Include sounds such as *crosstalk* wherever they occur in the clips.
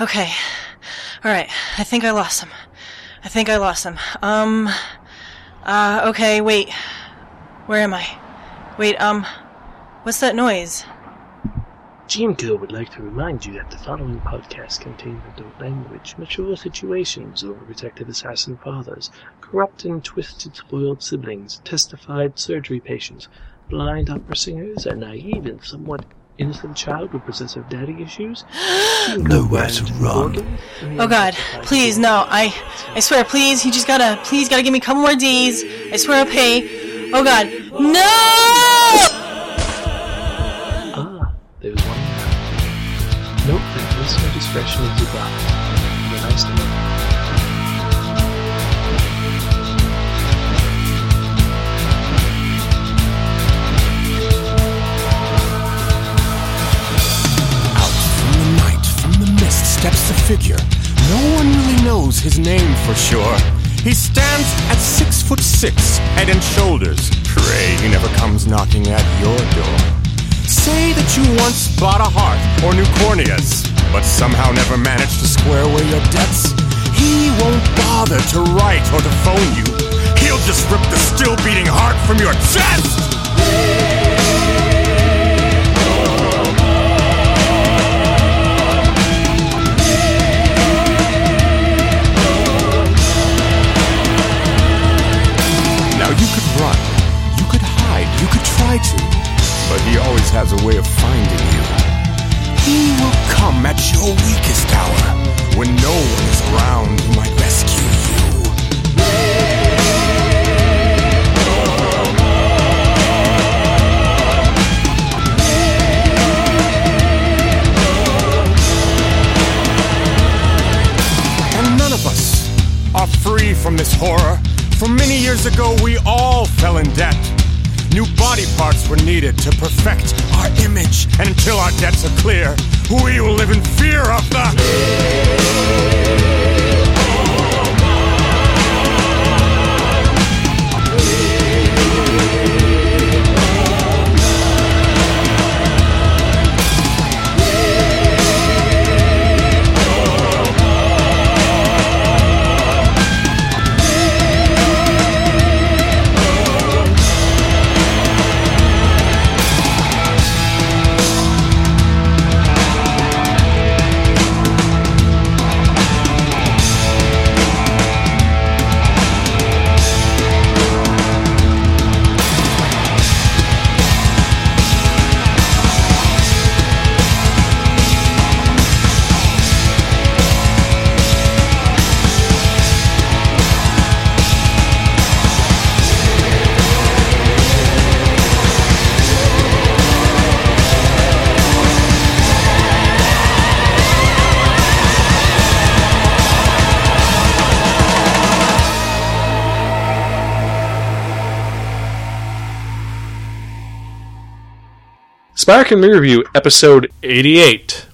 Okay. Alright. I think I lost him. I think I lost him. Um. Uh, okay, wait. Where am I? Wait, um. What's that noise? GMCO would like to remind you that the following podcast contains adult language, mature situations, overprotective assassin fathers, corrupt and twisted spoiled siblings, testified surgery patients, blind opera singers, a naive and somewhat innocent child with possessive daddy issues. *gasps* Nowhere to run. Oh god, please, no. I I swear, please, he just gotta please gotta give me a couple more D's. I swear I'll pay. Oh god. No! Ah, there's one now. Note that listener discretion is advised. Have a nice day. Steps a figure. No one really knows his name for sure. He stands at six foot six, head and shoulders. Pray he never comes knocking at your door. Say that you once bought a heart or new corneas, but somehow never managed to square away your debts. He won't bother to write or to phone you. He'll just rip the still beating heart from your chest. Run, you could hide, you could try to, but he always has a way of finding you. He will come at your weakest hour when no one is around who might rescue you. And none of us are free from this horror. For many years ago, we all fell in debt. New body parts were needed to perfect our image. And until our debts are clear, we will live in fear of the. Spark and Me Review, episode 88.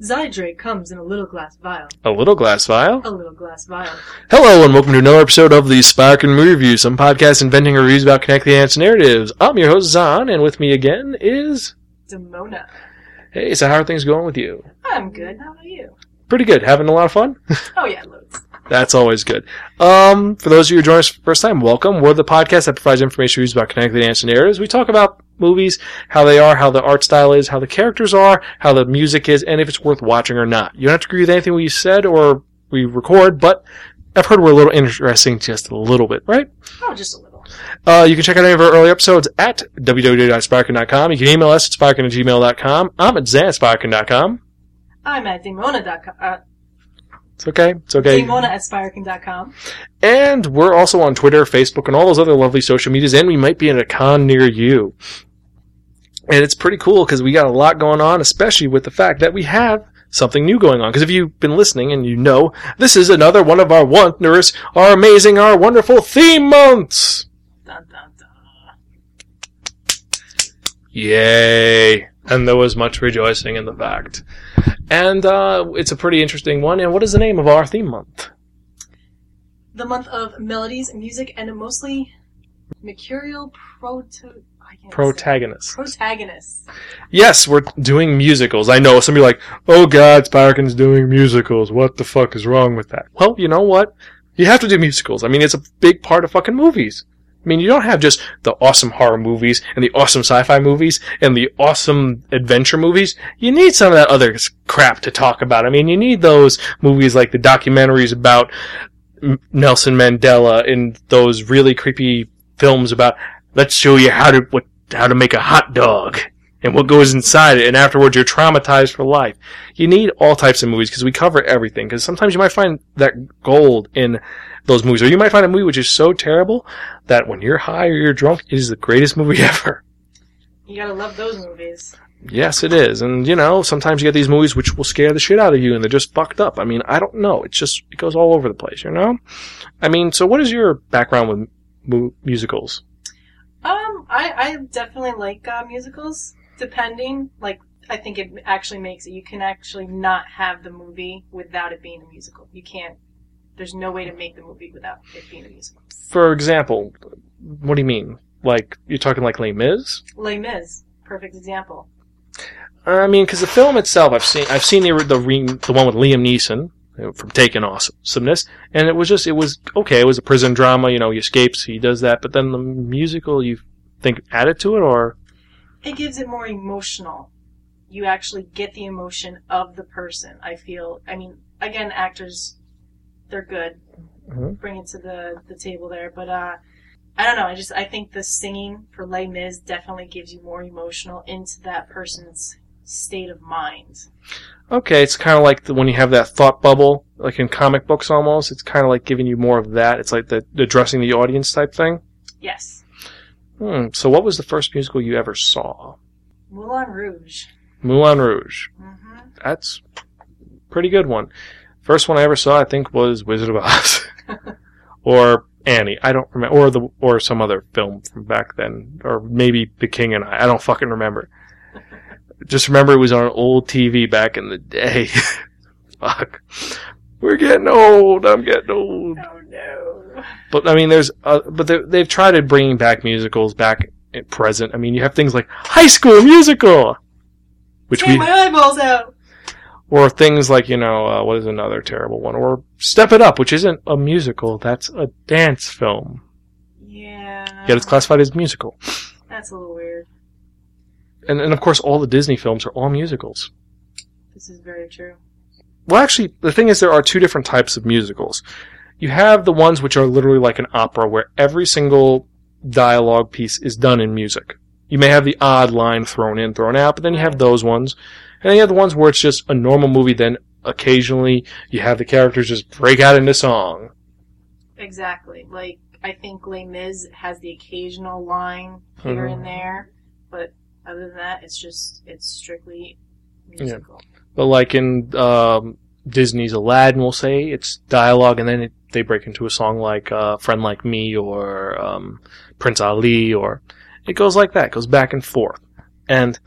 Zydrate comes in a little glass vial. A little glass vial. A little glass vial. Hello, and welcome to another episode of the Spark and Review, some podcast inventing reviews about Connect the ants narratives. I'm your host, Zahn, and with me again is. Demona. Hey, so how are things going with you? I'm good. How about you? Pretty good. Having a lot of fun? *laughs* Oh yeah, loads. That's always good. Um, for those of you who join us for the first time, welcome. We're the podcast that provides information reviews about connecting ants narratives. We talk about movies, how they are, how the art style is, how the characters are, how the music is, and if it's worth watching or not. You don't have to agree with anything we said or we record, but I've heard we're a little interesting just a little bit, right? Oh, just a little. Uh, you can check out any of our early episodes at www.sparkin.com. You can email us at gmail.com. I'm at zansparkin.com. I'm at Demona.com. Uh, It's okay. It's okay. Demona at Sparkin.com. And we're also on Twitter, Facebook, and all those other lovely social medias, and we might be in a con near you. And it's pretty cool because we got a lot going on, especially with the fact that we have something new going on. Because if you've been listening and you know, this is another one of our wondrous, our amazing, our wonderful theme months. Dun, dun, dun. Yay. And there was much rejoicing in the fact. And uh, it's a pretty interesting one. And what is the name of our theme month? The month of melodies, music, and mostly mercurial proto. I I can't say- Protagonists. Protagonists. Yes, we're doing musicals. I know somebody like, oh God, Sparkin's doing musicals. What the fuck is wrong with that? Well, you know what? You have to do musicals. I mean, it's a big part of fucking movies. I mean, you don't have just the awesome horror movies and the awesome sci-fi movies and the awesome adventure movies. You need some of that other crap to talk about. I mean, you need those movies like the documentaries about Nelson Mandela and those really creepy films about let's show you how to what how to make a hot dog and what goes inside it, and afterwards you're traumatized for life. You need all types of movies because we cover everything. Because sometimes you might find that gold in those movies, or you might find a movie which is so terrible that when you're high or you're drunk, it is the greatest movie *laughs* ever. You gotta love those movies. Yes, it is. And, you know, sometimes you get these movies which will scare the shit out of you and they're just fucked up. I mean, I don't know. It's just, it goes all over the place, you know? I mean, so what is your background with mu- musicals? Um, I, I definitely like uh, musicals, depending. Like, I think it actually makes it. You can actually not have the movie without it being a musical. You can't. There's no way to make the movie without it being a musical. For example, what do you mean? Like, you're talking like Les Mis? Les Mis, perfect example. I mean, because the film itself, I've seen, I've seen the the, re, the one with Liam Neeson from Taken Awesomeness, and it was just, it was okay. It was a prison drama, you know. He escapes, he does that, but then the musical, you think added to it, or It gives it more emotional. You actually get the emotion of the person. I feel. I mean, again, actors, they're good. Mhm. Bring it to the the table there, but uh. I don't know. I just I think the singing for Les Mis definitely gives you more emotional into that person's state of mind. okay, it's kind of like the, when you have that thought bubble, like in comic books almost. It's kind of like giving you more of that. It's like the addressing the audience type thing. Yes, Hmm. So, what was the first musical you ever saw? Moulin Rouge. Moulin Rouge. hmm That's pretty good one. First one I ever saw, I think, was Wizard of Oz, *laughs* or Annie. I don't remember, or the or some other film from back then, or maybe The King and I. I don't fucking remember. *laughs* Just remember it was on old TV back in the day. *laughs* Fuck, we're getting old. I'm getting old. Oh no. But I mean, there's, uh, but they- they've tried to bring back musicals back at present. I mean, you have things like High School Musical, which Take we my eyeballs out. or things like you know uh, what is another terrible one or step it up which isn't a musical that's a dance film Yeah. yet it's classified as musical That's a little weird. and, and of course all the disney films are all musicals This is very true. well actually the thing is there are two different types of musicals you have the ones which are literally like an opera where every single dialogue piece is done in music you may have the odd line thrown in thrown out but then you have those ones and then you have the ones where it's just a normal movie then occasionally you have the characters just break out into song Exactly. Like I think Les Mis has the occasional line here Mhm. and there, but other than that, it's just it's strictly musical. But like in um, Disney's Aladdin, we'll say it's dialogue, and then it, they break into a song like uh, "Friend Like Me" or um, Prince Ali, or it goes like that. It goes back and forth. And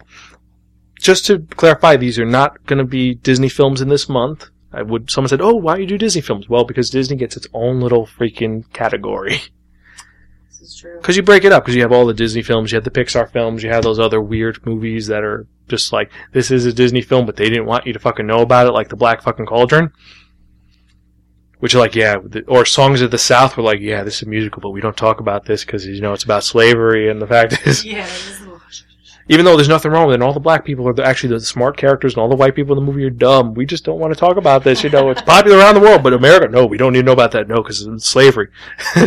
just to clarify, these are not going to be Disney films in this month. I would. Someone said, "Oh, why do you do Disney films?" Well, because Disney gets its own little freaking category. This *laughs* is true. Because you break it up. Because you have all the Disney films, you have the Pixar films, you have those other weird movies that are just like this is a Disney film, but they didn't want you to fucking know about it, like the Black fucking Cauldron. Which are like, yeah, the- or Songs of the South were like, yeah, this is a musical, but we don't talk about this because you know it's about slavery, and the fact is, Yeah. This is a little... even though there's nothing wrong with it, and all the black people are actually the smart characters, and all the white people in the movie are dumb. We just don't want to talk about this. You know, it's popular around the world, but America, no, we don't need to know about that. No, because it's slavery. *laughs* we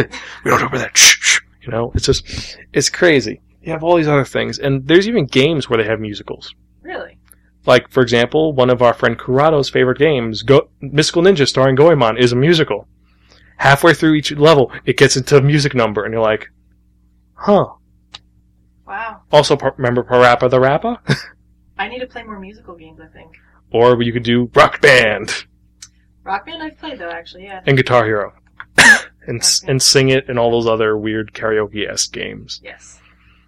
don't talk about that. Shh, shh. You know, it's just, it's crazy. You have all these other things, and there's even games where they have musicals. Really? Like, for example, one of our friend Kurado's favorite games, Go- Mystical Ninja starring Goemon, is a musical. Halfway through each level, it gets into a music number, and you're like, huh. Wow. Also, par- remember Parappa the Rappa? *laughs* I need to play more musical games. I think. or you could do Rock Band Rock Band I've played though. Actually, yeah. and Guitar Hero. *coughs* and, s- and sing it and all those other weird karaoke-esque games. Yes.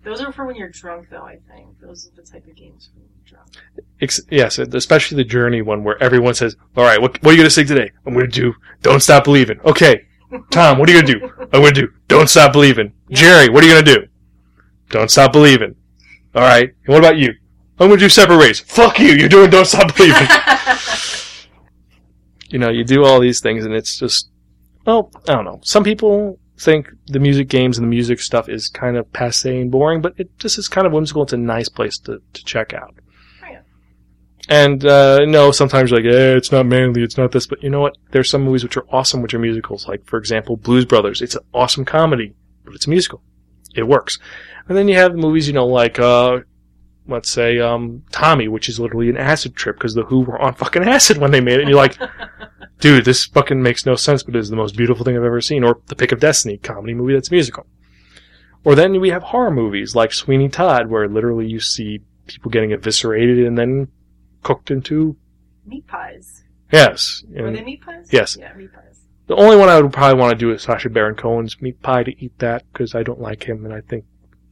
Those are for when you're drunk, though. I think those are the type of games for when you're drunk. Ex- yes, especially the Journey one where everyone says, all right, what, what are you going to sing today? I'm going to do Don't Stop Believing. Okay. Tom, what are you going to do? I'm going to do Don't Stop Believing. Yeah. Jerry, what are you going to do? Don't Stop Believing. All right. And what about you? I'm going to do Separate Ways. Fuck you. You're doing Don't Stop Believing. *laughs* you know, you do all these things and it's just, well, I don't know. Some people think the music games and the music stuff is kind of passe and boring, but it just is kind of whimsical. It's a nice place to, to check out. And, uh, no, sometimes you're like, eh, it's not manly, it's not this, but you know what? There's some movies which are awesome, which are musicals. Like, for example, Blues Brothers. It's an awesome comedy, but it's a musical. It works. And then you have movies, you know, like, uh, let's say, um, Tommy, which is literally an acid trip because the Who were on fucking acid when they made it. And you're like, *laughs* dude, this fucking makes no sense, but it is the most beautiful thing I've ever seen. Or The Pick of Destiny, comedy movie that's musical. Or then we have horror movies like Sweeney Todd, where literally you see people getting eviscerated and then cooked into, meat pies. yes. Were they meat pies? Yes. Yeah, meat pies. the only one I would probably want to do is Sacha Baron Cohen's meat pie to eat that because I don't like him and I think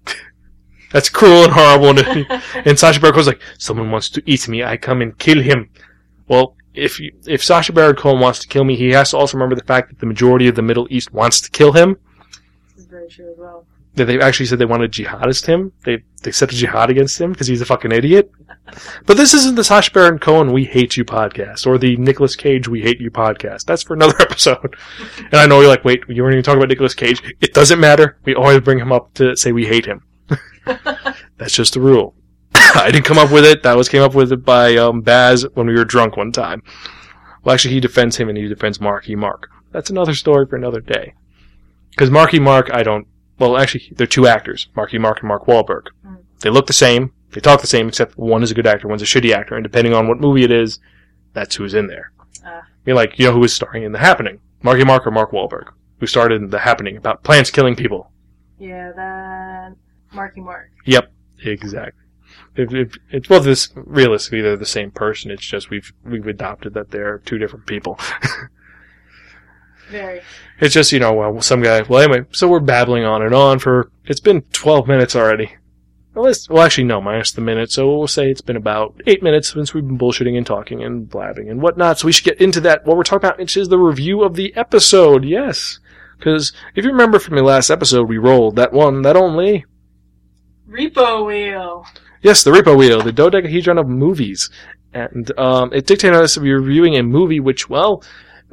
*laughs* that's cruel and horrible. And, *laughs* and Sacha Baron Cohen's like, someone wants to eat me, I come and kill him. Well, if you, if Sacha Baron Cohen wants to kill me, he has to also remember the fact that the majority of the Middle East wants to kill him. This is very true as well. That they actually said they wanted to jihadist him. They they set a jihad against him because he's a fucking idiot. But this isn't the Sacha Baron Cohen "We Hate You" podcast or the Nicolas Cage "We Hate You" podcast. That's for another *laughs* episode. And I know you're like, wait, you weren't even talking about Nicolas Cage. It doesn't matter. We always bring him up to say we hate him. *laughs* That's just the rule. *coughs* I didn't come up with it. That was came up with it by um, Baz when we were drunk one time. Well, actually, he defends him and he defends Marky Mark. That's another story for another day. Because Marky Mark, I don't. Well, actually, they're two actors, Marky Mark and Mark Wahlberg. Mm. They look the same. They talk the same, except one is a good actor, one's a shitty actor, and depending on what movie it is, that's who's in there. Ah. You're like, you know who was starring in The Happening? Marky Mark or Mark Wahlberg, who started in The Happening about plants killing people. Yeah, that Marky Mark. Yep, exactly. If, if, it's both this realistically they're the same person. It's just we've we've adopted that they're two different people. *laughs* Very. It's just you know well some guy. Well anyway, so we're babbling on and on for it's been twelve minutes already. Well, let's- well actually no, minus the minute. So we'll say it's been about eight minutes since we've been bullshitting and talking and blabbing and whatnot. So we should get into that. What we're talking about, which is the review of the episode. Yes, because if you remember from the last episode, we rolled that one, that only. Repo Wheel. Yes, the Repo Wheel, the dodecahedron of movies. And um, it dictated us to be reviewing a movie which, well,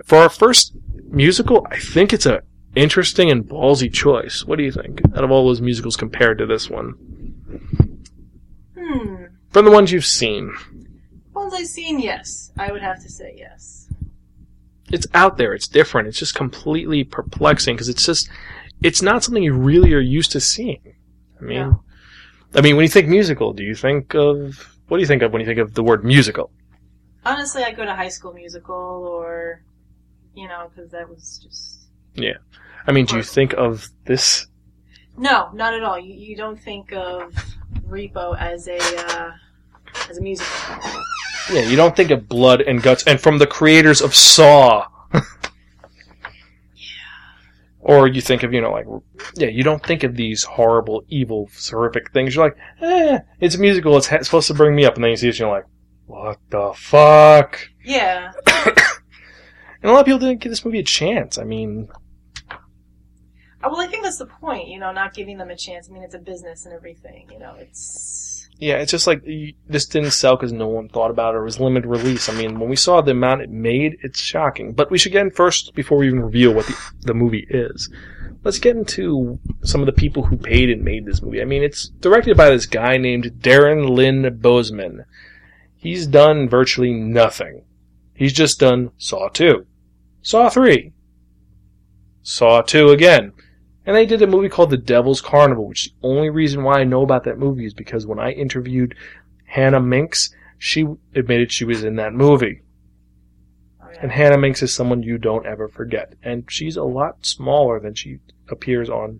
for our first musical, I think it's a interesting and ballsy choice. What do you think? Out of all those musicals compared to this one? Hmm. From the ones you've seen. Ones I've seen, yes. I would have to say yes. It's out there, it's different, it's just completely perplexing because it's just, it's not something you really are used to seeing. I mean, No. I mean, when you think musical, do you think of, what do you think of when you think of the word musical? Honestly, I go to High School Musical or, you know, because that was just. Yeah. I mean, do you think of this No, not at all. You, you don't think of Repo as a uh, as a musical. Yeah, you don't think of blood and guts, and from the creators of Saw. *laughs* Yeah. Or you think of, you know, like, yeah, you don't think of these horrible, evil, horrific things. You're like, eh, it's a musical, it's ha- supposed to bring me up, and then you see it, and you're like, what the fuck? Yeah, *coughs* And a lot of people didn't give this movie a chance. I mean, Uh, well, I think that's the point. You know, not giving them a chance. I mean, it's a business and everything. You know, it's yeah, it's just like, this didn't sell because no one thought about it, it was limited release. I mean, when we saw the amount it made, it's shocking. But we should get in first, before we even reveal what the, the movie is. Let's get into some of the people who paid and made this movie. I mean, it's directed by this guy named Darren Lynn Bousman. He's done virtually nothing. He's just done Saw 2, Saw 3, Saw 2 again. And they did a movie called The Devil's Carnival, which the only reason why I know about that movie is because when I interviewed Hannah Minks, she admitted she was in that movie. oh. And Hannah Minks is someone you don't ever forget. And she's a lot smaller than she appears on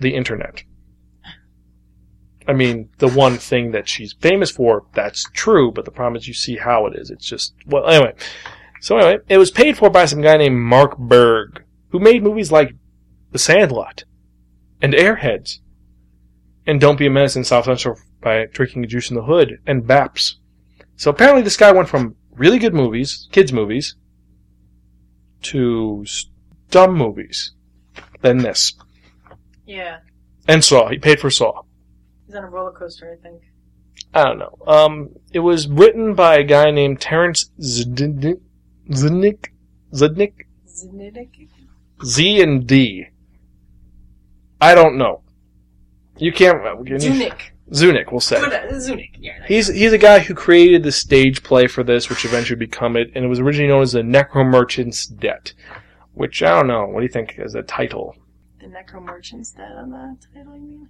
the internet. I mean, the one thing that she's famous for, that's true, but the problem is you see how it is. It's just, well, anyway. So anyway, it was paid for by some guy named Mark Burg, who made movies like The Sandlot and Airheads and Don't Be a Menace in South Central by Drinking Juice in the Hood and Baps. So apparently this guy went from really good movies, kids movies, to dumb movies then this. yeah. And Saw. He paid for Saw. He's on a roller coaster, I think. I don't know. Um, it was written by a guy named Terrence Zednick. Zednick? Zednick? Znidik? Z and D. I don't know. You can't. uh, can. Zunick, we'll say. Zunik. Yeah. He's he's a guy who created the stage play for this, which eventually become it, and it was originally known as the Necromerchant's Debt. Which I don't know. What do you think as a title? The Necromerchant's Debt on the title, you mean?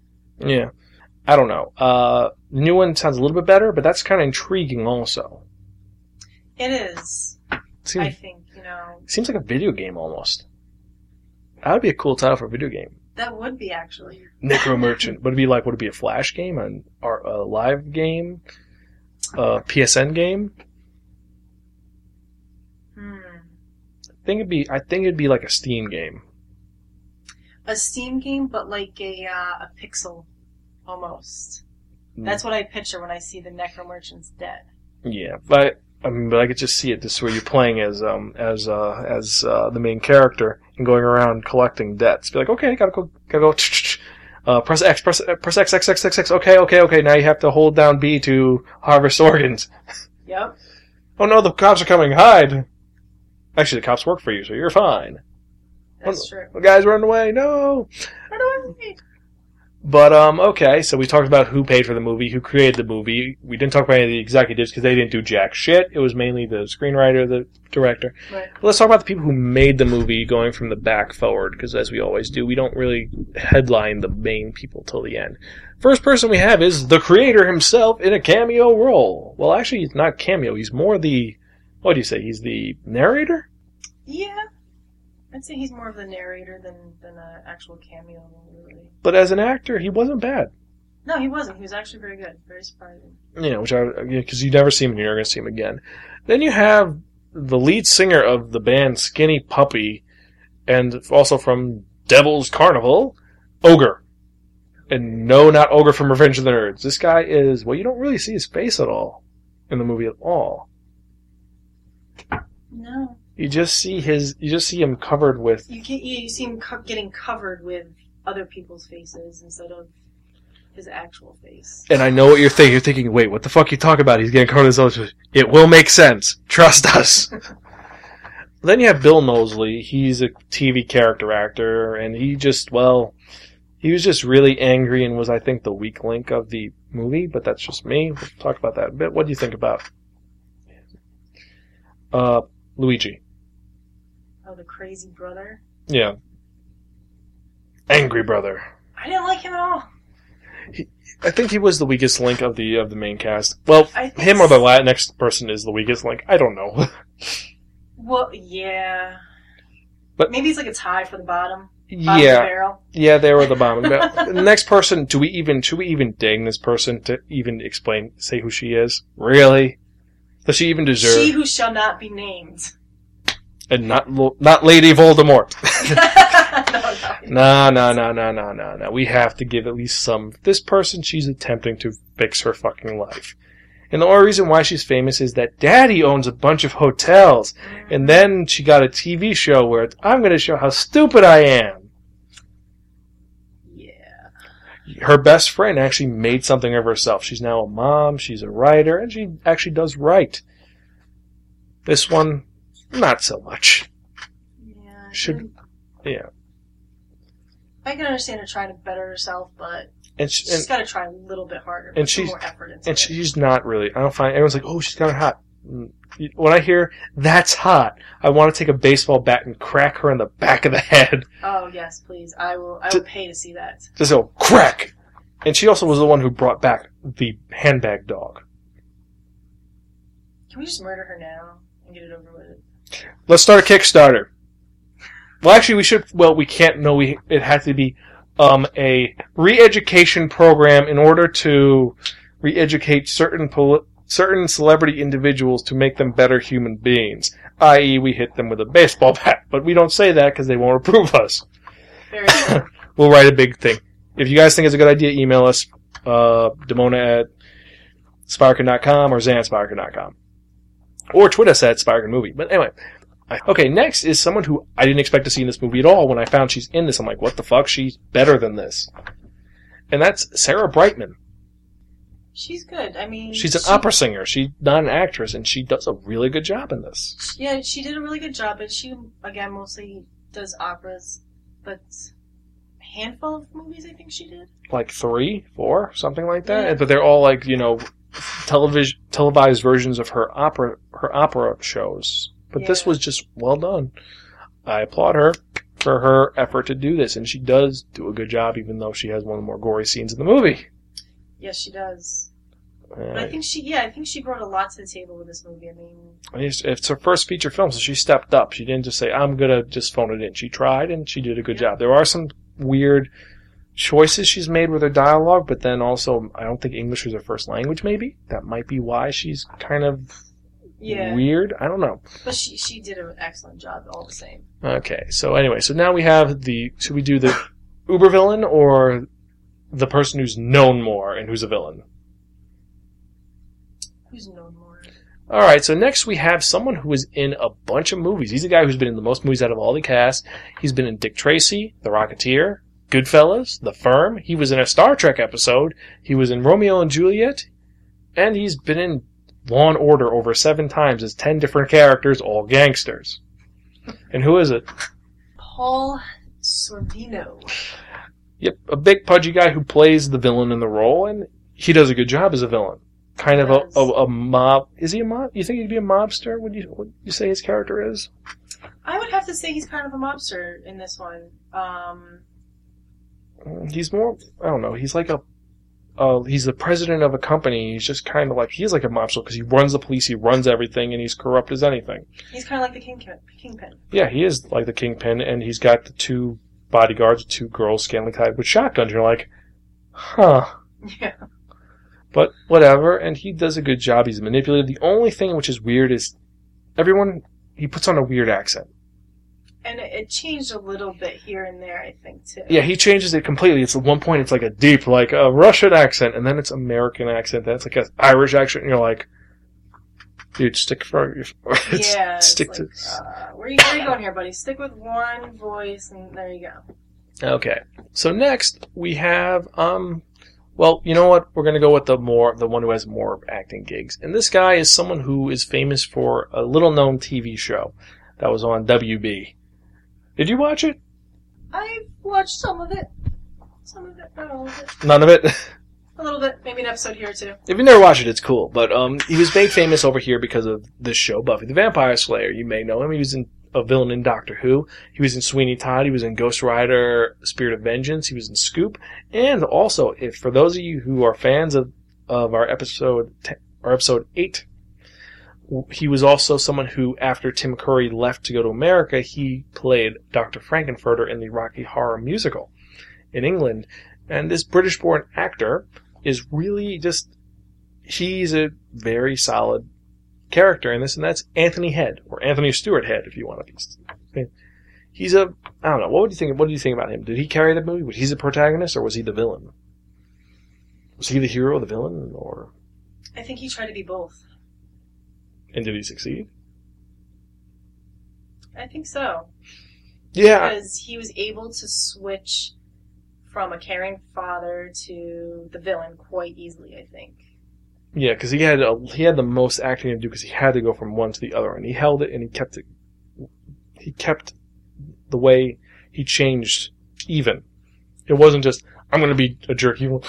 Yeah, I don't know. Uh, the new one sounds a little bit better, but that's kind of intriguing also. It is. Seems I think, you know, seems like a video game almost. That would be a cool title for a video game. that would be actually. *laughs* Necro Merchant. would it be like? Would it be a Flash game, an or a live game, a PSN game? Hmm. I think it'd be. I think it'd be like a Steam game. A Steam game, but like a, uh, a pixel. Almost. Hmm. That's what I picture when I see the Necro Merchant's dead. Yeah, but I mean, but I could just see it this where you're playing as um as uh as uh the main character and going around collecting debts. Be like, okay, gotta go, gotta go. *laughs* Uh, press X, press press X, X, X, X, X. Okay, okay, okay. Now you have to hold down B to harvest organs. *laughs* Yep. Oh no, the cops are coming. Hide. Actually, the cops work for you, so you're fine. That's true. The guy's running away. No. Run away! But um, okay. So we talked about who paid for the movie, who created the movie. We didn't talk about any of the executives because they didn't do jack shit. It was mainly the screenwriter, the director. Right. Let's talk about the people who made the movie, going from the back forward, because as we always do, we don't really headline the main people till the end. First person we have is the creator himself in a cameo role. Well, actually, he's not cameo. He's more the what do you say? He's the narrator. Yeah. I'd say he's more of the narrator than, than an actual cameo, really. But as an actor, he wasn't bad. No, he wasn't. He was actually very good. Very surprising. you know, which I because you never see him and you're never going to see him again. Then you have the lead singer of the band Skinny Puppy, and also from Devil's Carnival, Ogre. And no, not Ogre from Revenge of the Nerds. This guy is well, you don't really see his face at all in the movie at all. No. You just see his, you just see him covered with. You, can, you, you see him co- getting covered with other people's faces instead of his actual face. And I know what you're thinking. You're thinking, wait, what the fuck you talking about? He's getting covered with his own. It will make sense. Trust us. *laughs* then you have Bill Moseley. He's a TV character actor, and he just, well, he was just really angry and was, I think, the weak link of the movie. But that's just me. We'll talk about that a bit. What do you think about uh, Luigi? Oh, the crazy brother. Yeah, angry brother. I didn't like him at all. I think he was the weakest link of the of the main cast. Well, him or the la- next person is the weakest link. I don't know. *laughs* Well, yeah. But- maybe it's like a tie for the bottom. bottom of the yeah, yeah, they were the bottom. *laughs* The next person, do we even should we even ding this person to even explain say who she is? Really? Does she even deserve? She who shall not be named. And not not Lady Voldemort. *laughs* no, no. No, no, no, no, no. We have to give at least some. This person, she's attempting to fix her fucking life. And the only reason why she's famous is that daddy owns a bunch of hotels. And mm. then she got a TV show where it's, I'm going to show how stupid I am. Yeah. Her best friend actually made something of herself. She's now a mom, she's a writer, and she actually does write. This one, not so much. Yeah. Should- Yeah. I can understand her trying to better herself, but And, she, she's and, got to try a little bit harder. and she's- more effort into and it. she's not really. I don't find everyone's like, oh, she's kind of hot. Mm, When I hear that's hot, I want to take a baseball bat and crack her in the back of the head. Oh yes, please. I will. I will pay to see that. Just go crack. And she also was the one who brought back the handbag dog. Can we just murder her now and get it over with? Let's start a Kickstarter. Well, actually, we should. Well, we can't. No, we. It has to be um, a re-education program in order to re-educate certain poli- certain celebrity individuals to make them better human beings. I.e., we hit them with a baseball *laughs* bat, but we don't say that because they won't approve *laughs* us. *coughs* We'll write a big thing. If you guys think it's a good idea, email us, uh, Demona at Sparkin.com or Zansparkin.com. Or tweet us at Sparkin Movie. But anyway. I- Okay, next is someone who I didn't expect to see in this movie at all. When I found she's in this, I'm like, what the fuck? She's better than this. and that's Sarah Brightman. She's good. I mean, She's an she- opera singer. She's not an actress, and she does a really good job in this. Yeah, she did a really good job, but she again mostly does operas, but a handful of movies I think she did. Like three, four, something like that. Yeah. But they're all like you know, television televised versions of her opera her opera shows. But this was just well done. I applaud her for her effort to do this, and she does do a good job, even though she has one of the more gory scenes in the movie. Yes, she does. But I think she, yeah, I think she brought a lot to the table with this movie. I mean, It's it's her first feature film, so she stepped up. She didn't just say, I'm going to just phone it in. She tried, and she did a good Yeah. job. There are some weird choices she's made with her dialogue, but then also, I don't think English was her first language, maybe. That might be why she's kind of yeah, weird. I don't know. but she she did an excellent job all the same. Okay, so anyway, so now we have the. Should we do the uber villain or the person who's known more and who's a villain? Who's known more? All right, so next we have someone who is in a bunch of movies. He's a guy who's been in the most movies out of all the cast. He's been in Dick Tracy, The Rocketeer, Goodfellas, The Firm. He was in a Star Trek episode. He was in Romeo and Juliet, and he's been in Law and Order over seven times as ten different characters, all gangsters. And who is it? Paul Sorvino. Yep, a big pudgy guy who plays the villain in the role, and he does a good job as a villain. Kind of a, a, a mob. Is he a mob? You think he'd be a mobster? Would you would you say his character is? I would have to say he's kind of a mobster in this one. Um, He's more. I don't know. He's like a. Uh, he's the president of a company. He's just kind of like he's like a mobster because he runs the police, he runs everything, and he's corrupt as anything. he's kind of like the kingpin. Kingpin. Yeah, he is like the kingpin, and he's got the two bodyguards, two girls scantily clad with shotguns. You're like, huh. *laughs* Yeah. But whatever, and he does a good job. He's manipulative. The only thing which is weird is everyone he puts on a weird accent. And it, it changed a little bit here and there, I think, too. Yeah, he changes it completely. It's at one point it's like a deep, like a Russian accent, and then it's American accent. Then it's like an Irish accent, and you're like, dude, stick for *laughs* it's- Yeah, stick like, to. uh, where, you, where you going here, buddy? Stick with one voice, and there you go. Okay, so next we have um, well, you know what? We're gonna go with the more the one who has more acting gigs, and this guy is someone who is famous for a little known TV show that was on WB. Did you watch it? I've watched some of it. Some of it, not all of it. None of it. *laughs* A little bit, maybe an episode here or two. If you never watched it, it's cool. But um, he was made famous over here because of this show, Buffy the Vampire Slayer. You may know him. He was in a villain in Doctor Who. He was in Sweeney Todd. He was in Ghost Rider: Spirit of Vengeance. He was in Scoop. And also, if for those of you who are fans of of our episode ten, our episode eight, he was also someone who, after Tim Curry left to go to America, he played Doctor Frankenfurter in the Rocky Horror musical in England. And this British-born actor is really just he's a very solid character in this, and that's Anthony Head or Anthony Stewart Head, if you want to be. He's a I don't know. What would you think? What do you think about him? Did he carry the movie? Was he the protagonist, or was he the villain? Was he the hero, the villain, or I think he tried to be both. And did he succeed? I think so. Yeah, Because he was able to switch from a caring father to the villain quite easily, I think. yeah, because he had a, he had the most acting to do because he had to go from one to the other, and he held it and he kept it. He kept the way he changed even. It wasn't just I'm going to be a jerk evil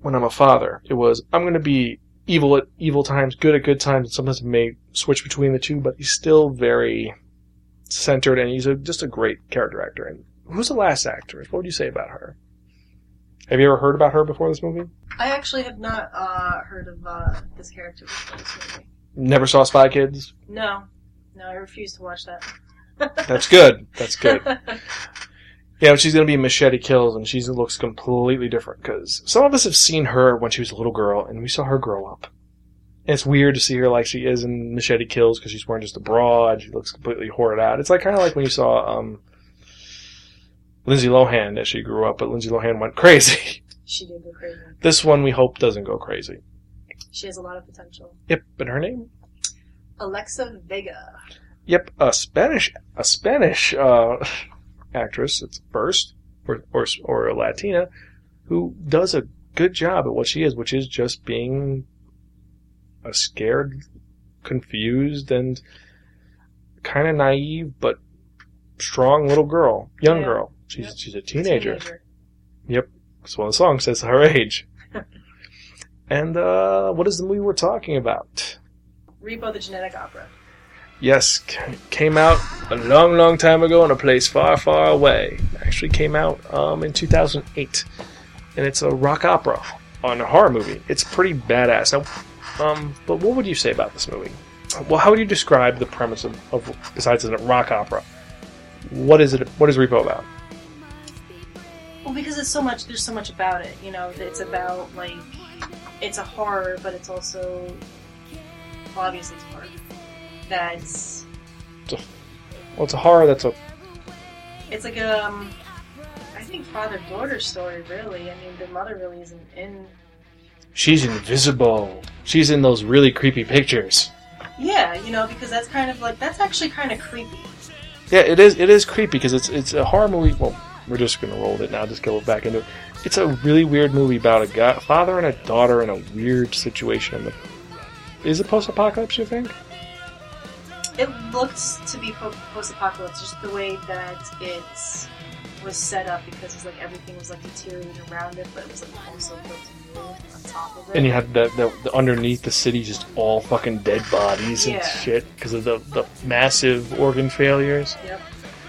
when I'm a father. It was I'm going to be evil at evil times, good at good times. And sometimes he may switch between the two, but he's still very centered, and he's a, just a great character actor. And who's the last actress? What would you say about her? Have you ever heard about her before this movie? I actually have not uh, heard of uh, this character before this movie. Never saw Spy Kids. No. No, I refuse to watch that. That's good. That's good. *laughs* Yeah, she's gonna be Machete Kills, and she looks completely different because some of us have seen her when she was a little girl, and we saw her grow up. And it's weird to see her like she is in Machete Kills because she's wearing just a bra and she looks completely hoarded out. It's like kind of like when you saw um, Lindsay Lohan as she grew up, but Lindsay Lohan went crazy. *laughs* she did go crazy. this one we hope doesn't go crazy. She has a lot of potential. Yep, and her name? Alexa Vega. Yep, a Spanish, a Spanish uh, *laughs* actress. It's first, or, or or a Latina, who does a good job at what she is, which is just being a scared, confused, and kind of naive but strong little girl, young Yeah. girl. She's Yep. she's a teenager. Teenager. That's what the song says *laughs* her age. *laughs* and uh, what is the movie we're talking about? Repo the Genetic Opera. Yes, ca- came out a long, long time ago in a place far, far away. Actually, came out um, in 2008, and it's a rock opera on a horror movie. It's pretty badass. Now, um, but what would you say about this movie? Well, how would you describe the premise of, of besides it's a rock opera? What is it? What is Repo about? Well, because it's so much. There's so much about it. You know, it's about like it's a horror, but it's also obviously it's horror. That's Well, it's a horror that's a it's like a, um, I think father daughter story. Really, I mean, the mother really isn't in. she's invisible. She's in those really creepy pictures. Yeah, you know, because that's kind of like that's actually kind of creepy. Yeah, it is. It is creepy because it's it's a horror movie. Well, we're just gonna roll with it now. Just go back into it. It's a really weird movie about a guy, father and a daughter in a weird situation. In the, is it post-apocalypse? You think? It looked to be post-apocalypse, just the way that it was set up, because it's like everything was like deteriorating around it, but it was like also built to move on top of it. And you had the, the, the underneath the city, just all fucking dead bodies and Yeah. shit because of the the massive organ failures. Yep.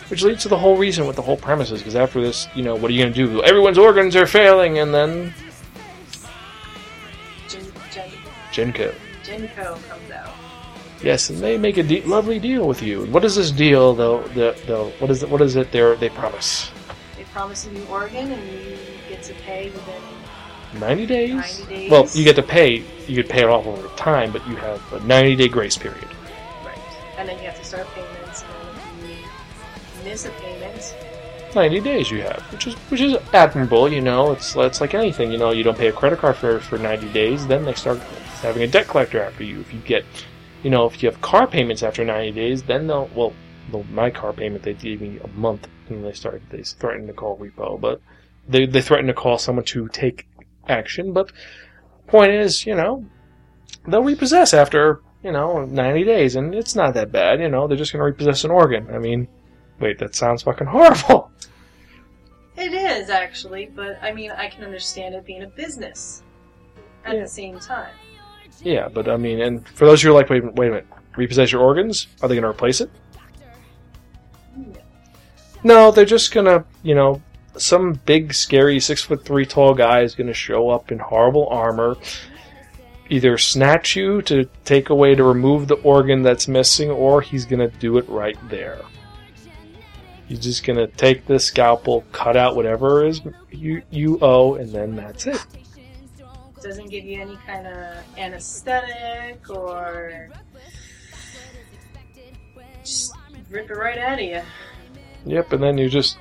Which leads to the whole reason with the whole premises. Because after this, you know, what are you gonna do? Everyone's organs are failing, and then GeneCo. GeneCo comes out. Yes, and they make a de- lovely deal with you. What is this deal, though? The, the what is it? What is it? They they promise They promise you organ, and you get to pay within ninety days. 90 days. Well, you get to pay. You could pay it off over time, but you have a ninety day grace period. right, and then you have to start payments, and then if you miss a payment, Ninety days you have, which is which is admirable. You know, it's it's like anything. You know, you don't pay a credit card for for ninety days, then they start having a debt collector after you. If you get, you know, if you have car payments after ninety days, then they'll well, the, my car payment they gave me a month, and they started they threatened to call repo, but they they threatened to call someone to take action. But point is, you know, they'll repossess after you know ninety days, and it's not that bad. You know, they're just going to repossess an organ. I mean, wait, that sounds fucking horrible. *laughs* it is actually. But I mean, I can understand it being a business at Yeah. the same time. Yeah, but I mean, and for those who are like, wait, wait a minute, repossess your organs? Are they going to replace it? No, they're just gonna, you know, some big, scary, six foot three tall guy is gonna show up in horrible armor, either snatch you to take away to remove the organ that's missing, or he's gonna do it right there. He's just gonna take the scalpel, cut out whatever is you you owe, and then that's it. Doesn't give you any kind of anesthetic or just rip it right out of you. Yep, and then you're just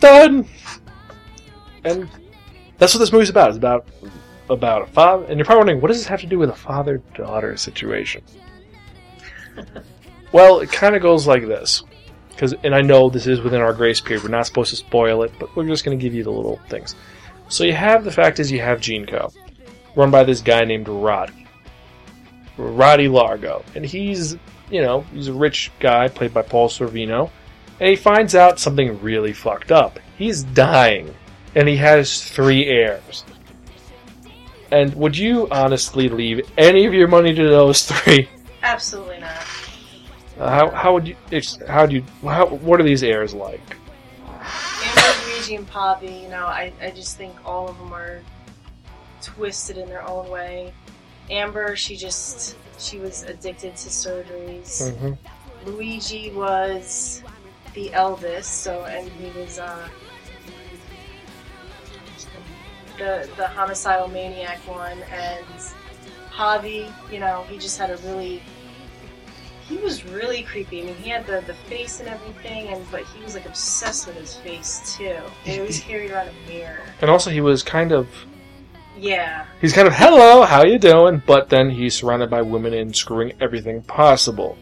done. And that's what this movie's about. It's about about a father. And you're probably wondering, what does this have to do with a father-daughter situation? *laughs* well, it kind of goes like this. Because, and I know this is within our grace period. We're not supposed to spoil it, but we're just going to give you the little things. So you have the fact is you have Gene Co, run by this guy named Roddy, Rotti Largo, and he's you know he's a rich guy played by Paul Sorvino and he finds out something really fucked up. He's dying, and he has three heirs. And would you honestly leave any of your money to those three? Absolutely not. Uh, how, how would you? How do you? How, what are these heirs like? Amber, Luigi, and Pavi, you know, I, I just think all of them are twisted in their own way. Amber, she just, she was addicted to surgeries. hmm Luigi was the eldest, so, and he was, uh, the, the homicidal maniac one, and Pavi, you know, he just had a really, he was really creepy. I mean, he had the, the face and everything, and but he was like obsessed with his face too. He always *laughs* carried around a mirror. And also, he was kind of. Yeah, He's kind of hello, how you doing? But then he's surrounded by women and screwing everything possible.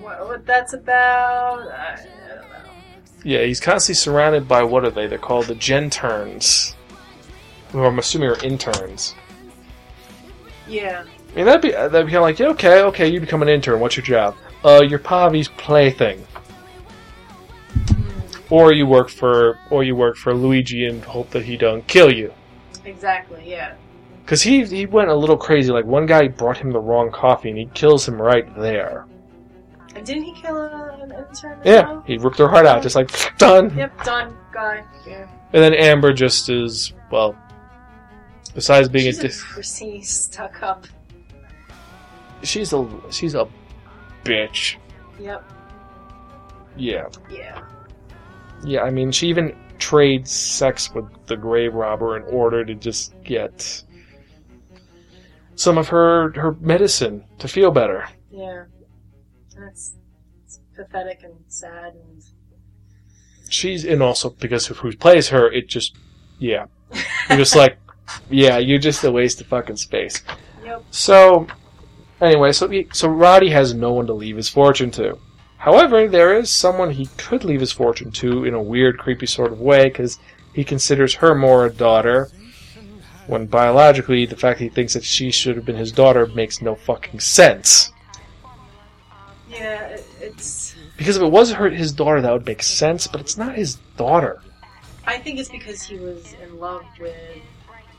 what, what that's about, I, I don't know. Yeah, he's constantly surrounded by what are they? They're called the Genterns. Who I'm assuming are interns. Yeah. I mean, that'd be that'd be kind of like, yeah, okay, okay, you become an intern. What's your job? Uh, you're Pavi's plaything, or you work for, or you work for Luigi and hope that he don't kill you. Exactly. Yeah. Because he he went a little crazy. Like one guy brought him the wrong coffee and he kills him right there. And didn't he kill uh, an intern? Yeah, well? he ripped her heart out, just like *laughs* done. Yep. Done. Guy. Yeah. And then Amber just is well. Besides being She's a, dis- stuck up. she's a she's a bitch. Yep. Yeah, Yeah. yeah. I mean, she even trades sex with the grave robber in order to just get some of her her medicine to feel better. Yeah. That's it's pathetic and sad and She's and also because of who plays her, it just yeah, you're just like yeah, you're just a waste of fucking space. yep. So, anyway, so he, so Rotti has no one to leave his fortune to. However, there is someone he could leave his fortune to in a weird, creepy sort of way because he considers her more a daughter. When biologically, the fact that he thinks that she should have been his daughter makes no fucking sense. Yeah. It, it's. Because if it was her his daughter, that would make sense, but it's not his daughter. I think it's because he was in love with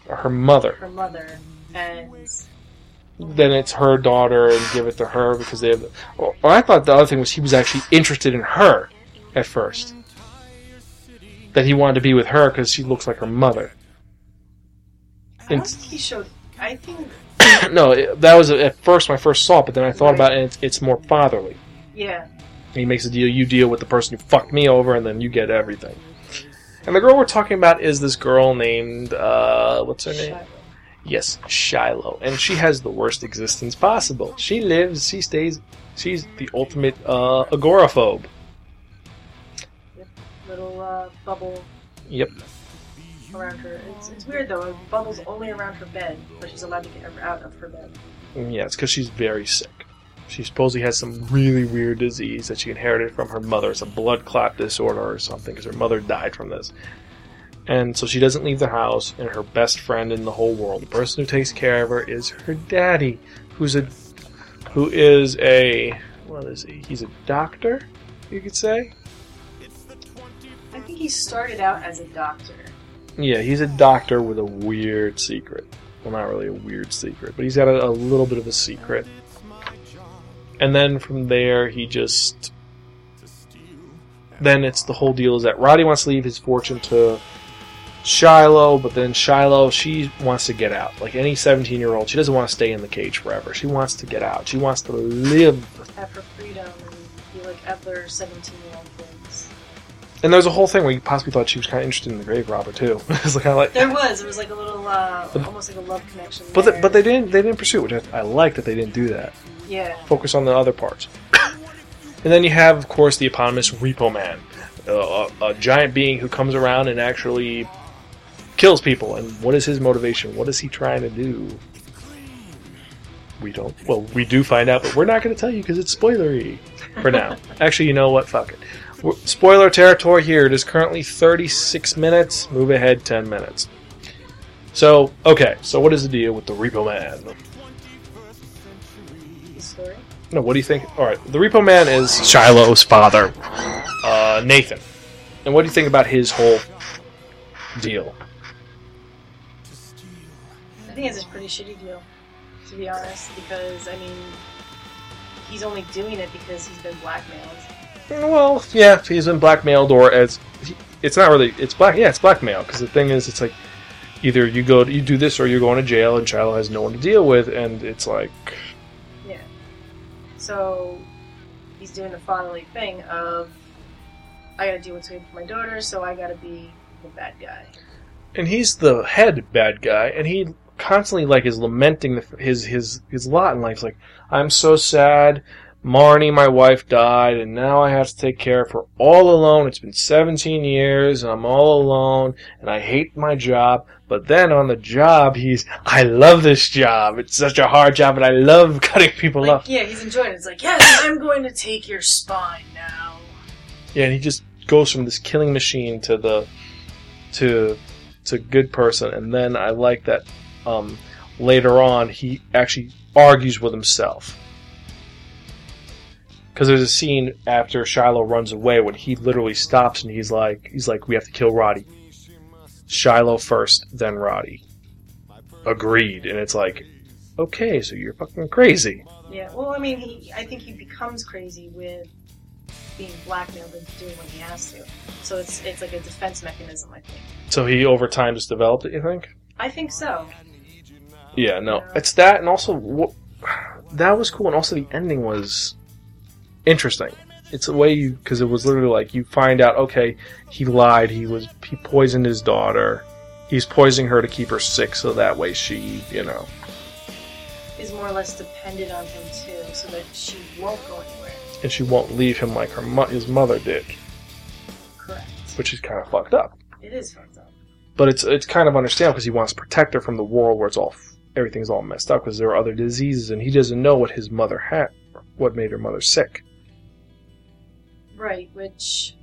her mother. her mother, and Then it's her daughter and give it to her because they have. Or I thought the other thing was he was actually interested in her at first. That he wanted to be with her because she looks like her mother. I don't think he showed. I think. *clears throat* no, it, that was at first when I first saw it, but then I thought about it and it's, it's more fatherly. Yeah. He makes a deal, you deal with the person who fucked me over, and then you get everything. And the girl we're talking about is this girl named, uh, what's her name? Shiloh. Yes, Shiloh. And she has the worst existence possible. She lives, she stays, she's the ultimate uh, agoraphobe. Yep, little uh, bubble Yep. around her. It's, it's weird though. Bubble's only around her bed, but she's allowed to get out of her bed. Mm, Yeah, it's because she's very sick. She supposedly has some really weird disease that she inherited from her mother. It's a blood clot disorder or something because her mother died from this. And so she doesn't leave the house, and her best friend in the whole world, the person who takes care of her, is her daddy, who's a, who is a, what is he? He's a doctor, you could say. I think he started out as a doctor. Yeah, he's a doctor with a weird secret. Well, not really a weird secret, but he's got a, a little bit of a secret. And then from there, he just. Then it's the whole deal is that Rotti wants to leave his fortune to Shiloh, but then Shiloh, she wants to get out. Like any 17 year old, she doesn't want to stay in the cage forever. She wants to get out. She wants to live. Have her freedom and be like other 17 year old kids. And there's a whole thing where you possibly thought she was kind of interested in the grave robber, too. *laughs* it's kind of like. There was. It was like a little, uh, almost like a love connection. But, they, there. but they didn't they didn't pursue it, which I, I like that they didn't do that. Yeah. focus on the other parts. *coughs* and then you have, of course, the eponymous Repo Man, uh, a, a giant being who comes around and actually kills people. And what is his motivation? What is he trying to do? We don't. Well, we do find out, but we're not going to tell you because it's spoilery for now. *laughs* Actually, you know what? Fuck it. We're- Spoiler territory here. It is currently 36 minutes. Move ahead 10 minutes. So, okay. So, what is the deal with the Repo Man? The. No, what do you think? All right, the Repo Man is Shiloh's father, uh, Nathan. And what do you think about his whole deal? Think it's a pretty shitty deal, to be honest, because, I mean, he's only doing it because he's been blackmailed. Mm, well, yeah, he's been blackmailed, or as it's not really it's black. Yeah, it's blackmail because the thing is, it's like either you go you do this or you're going to jail, and Shiloh has no one to deal with, and it's like Yeah. So, he's doing the fatherly thing of, I gotta do what's good for my daughter, so I gotta be the bad guy. and he's the head bad guy, and he constantly like is lamenting the, his his his lot in life. Like, I'm so sad. Marnie, my wife, died, and now I have to take care of her all alone. It's been 17 years, and I'm all alone, and I hate my job. But then on the job, he's, I love this job. It's such a hard job, and I love *laughs* cutting people Like, off. yeah, he's enjoying it. It's like, yes, I'm going to take your spine now. Yeah, and he just goes from this killing machine to the to to good person, and then I like that um, later on he actually argues with himself. Because there's a scene after Shiloh runs away when he literally stops and he's like, he's like, we have to kill Rotti. Shiloh first, then Rotti. Agreed, and it's like, okay, so you're fucking crazy. Yeah. Well, I mean, he. I think he becomes crazy with being blackmailed into doing what he has to. So it's it's like a defense mechanism. I think. So he over time just developed it. You think? I think so. Yeah, no, it's that, and also wh- that was cool, and also the ending was interesting. It's a way you because it was literally like you find out, okay, he lied, he was he poisoned his daughter, he's poisoning her to keep her sick, so that way she, you know, Is more or less dependent on him too, so that she won't go anywhere. and she won't leave him like her mo- his mother did, Correct. which is kind of fucked up. It is fucked up. But it's it's kind of understandable because he wants to protect her from the world where it's all everything's all messed up because there are other diseases, and he doesn't know what his mother had, what made her mother sick. Right. Which.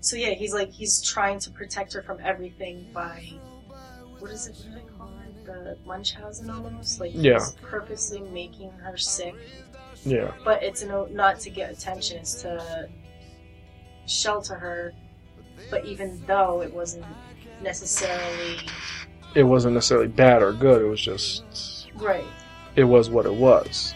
So yeah, he's like he's trying to protect her from everything by. What is it? What do they call it? The Munchausen almost. Like Yeah. purposely making her sick Yeah. but it's no, not to get attention. It's to shelter her. But even though it wasn't necessarily it wasn't necessarily bad or good. It was just right, it was what it was.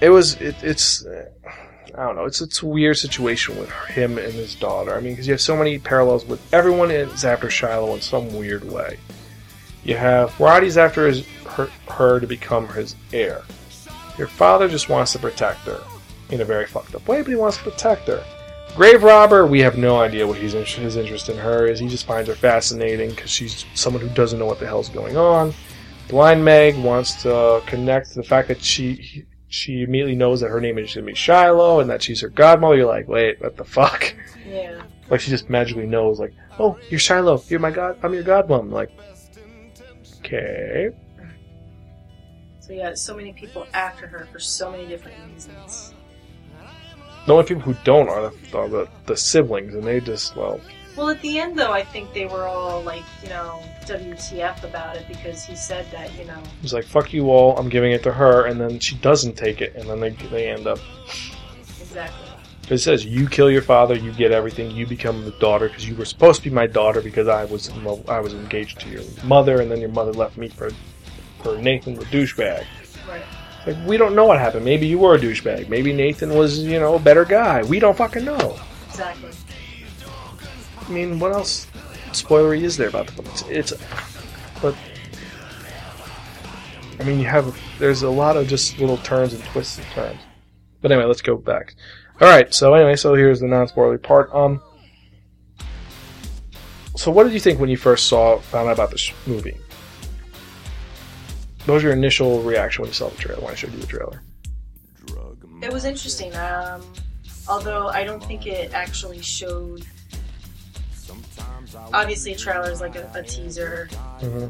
It was it, it's I don't know. It's it's a weird situation with him and his daughter. I mean, because you have so many parallels with everyone is after Shiloh in some weird way. You have Rotti's after his her, her to become his heir. Your father just wants to protect her in a very fucked up way, but he wants to protect her. Grave robber, we have no idea what he's inter- his interest in her is. He just finds her fascinating because she's someone who doesn't know what the hell's going on. Blind Meg wants to connect to the fact that she she immediately knows that her name is going to be Shiloh and that she's her godmother. You're like, wait, what the fuck? yeah, Like she just magically knows, like, oh, you're Shiloh, you're my god, I'm your godmom. Like, okay, so yeah, so many people after her for so many different reasons. The only people who don't are the, are the the siblings, and they just well, Well, at the end though, I think they were all like, you know, WTF about it because he said that, you know, he's like, fuck you all, I'm giving it to her, and then she doesn't take it, and then they they end up. exactly. It says you kill your father, you get everything, you become the daughter because you were supposed to be my daughter because I was I was engaged to your mother, and then your mother left me for for Nathan the douchebag. Like we don't know what happened. Maybe you were a douchebag. Maybe Nathan was you know a better guy. We don't fucking know. Exactly. I mean, what else spoilery is there about the film? It's, it's but I mean, you have there's a lot of just little turns and twists and turns. But anyway, let's go back. All right. So anyway, so here's the non-spoilery part. Um. So what did you think when you first saw found out about this movie? What was your initial reaction when you saw the trailer? When I showed you the trailer? It was interesting. Um, although I don't think it actually showed. Obviously, a trailer is like a, a teaser. hmm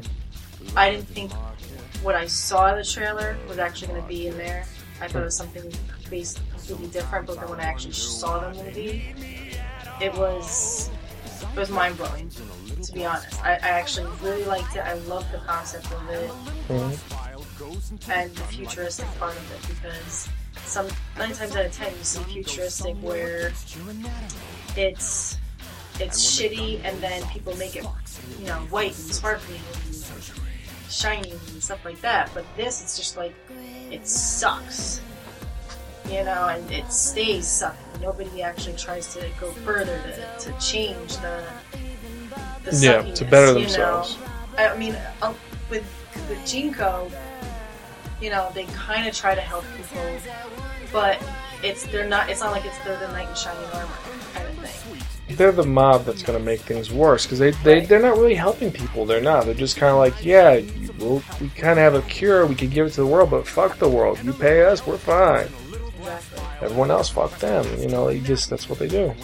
I didn't think what I saw in the trailer was actually going to be in there. I thought it was something based completely different. But then when I actually saw the movie, it was it was mind blowing. To be honest, I, I actually really liked it. I love the concept of it hmm and the futuristic part of it because some nine times out of ten you see futuristic where it's it's shitty and then people make it you know white and sparkling and shiny and stuff like that. But this it's just like it sucks. You know, and it stays sucking. Nobody actually tries to go further to, to change the the Yeah, to better you know? themselves. I mean, uh, with with GeneCo, you know, they kind of try to help people, but it's they're not. It's not like it's they're the knight in shining armor kind of thing. they're the mob that's going to make things worse because they, they, they're not really helping people. They're not. They're just kind of like, yeah, you- we'll, we kind of have a cure. We could give it to the world, but fuck the world. You pay us, we're fine. Everyone else, fuck them. You know, they just that's what they do.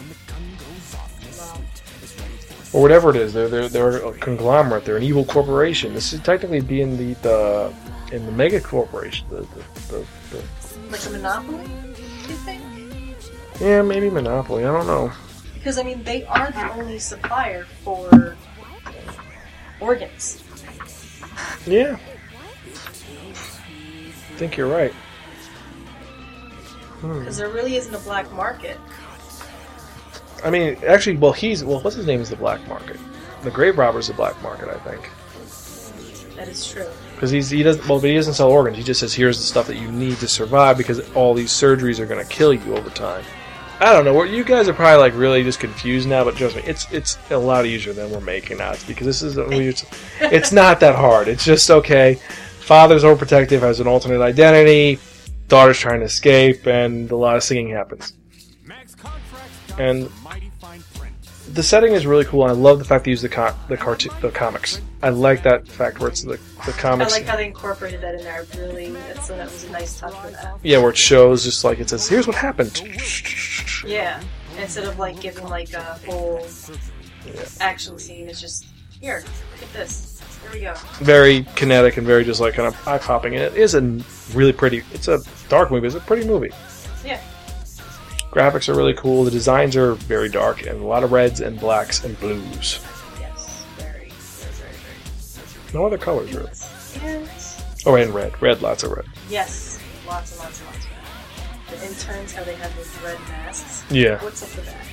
Or whatever it is. They're, they're, they're a conglomerate. They're an evil corporation. This is technically being the, the in the mega corporation. The, the, the, the, like a monopoly, you think? Yeah, maybe Monopoly. I don't know. Because I mean, they are the only supplier for organs. Yeah. I think you're right. Hmm. Because there really isn't a black market. I mean, actually, well, he's well. What's his name is the black market. The grave robber's the black market, I think. That is true. Because he's he doesn't well, but he doesn't sell organs. He just says here's the stuff that you need to survive because all these surgeries are going to kill you over time. I don't know. what You guys are probably like really just confused now, but trust me, it's it's a lot easier than we're making out because this is it's, it's not that hard. It's just okay. Father's overprotective, has an alternate identity. Daughter's trying to escape, and a lot of singing happens. And the setting is really cool, and I love the fact they use the co- the cartoon the comics. I like that fact where it's the the comics. I like how they incorporated that in there. Really, that's that was a nice touch for that. yeah, where it shows just like it says, "Here's what happened." Yeah, instead of like giving like a whole Yeah. action scene, it's just here, look at this. Here we go. Very kinetic and very just like kind of eye popping. And it is a really pretty. It's a dark movie. It's a pretty movie. Yeah. Graphics are really cool. The designs are very dark and a lot of reds and blacks and blues. Yes. Very, very, very, very. No other colors really. Yes. Oh, and red. Red, lots of red. Yes. Lots and lots and lots of that. The interns, how they have those red masks. Yeah. What's up with that?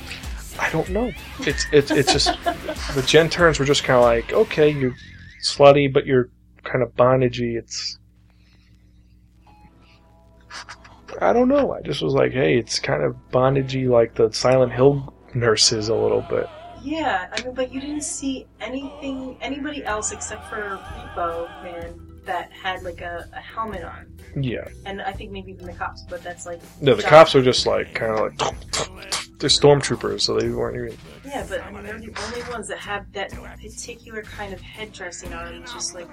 I don't know. It's it's it's just *laughs* the Genterns were just kind of like okay, you're slutty, but you're kind of bondagey. It's I don't know. I just was like, hey, it's kind of bondagey, like the Silent Hill nurses a little bit. Yeah, I mean, but you didn't see anything, anybody else except for Repo Man that had like a, a helmet on, Yeah. and I think maybe even the cops. But that's like No, the cops are just like kind of like they're stormtroopers, so they weren't even. Yeah, but I mean, they're the only ones that have that particular kind of head dressing on. It's just like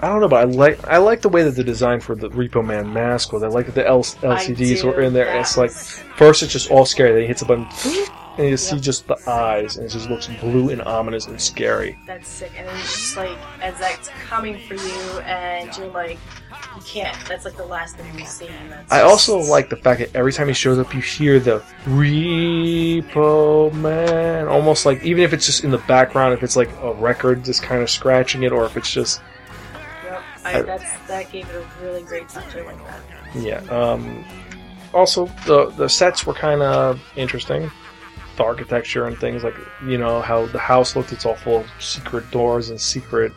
I don't know, but I like I like the way that the design for the Repo Man mask was. I like that the L- LCDs were in there. It's like first it's just all scary. Then he hits a button, and you see Yep. just the eyes, and it just looks blue and ominous and scary. that's sick, and it's just like as that's coming for you, and you're like, you can't. That's like the last thing you see. And that's I also like the fact that every time he shows up, you hear the Repo Man, almost like even if it's just in the background, if it's like a record just kind of scratching it, or if it's just Yep, I, I- that's that gave it a really great touch. I like that. Yeah. Um, also, the the sets were kind of interesting. The architecture and things like you know how the house looked. It's all full of secret doors and secret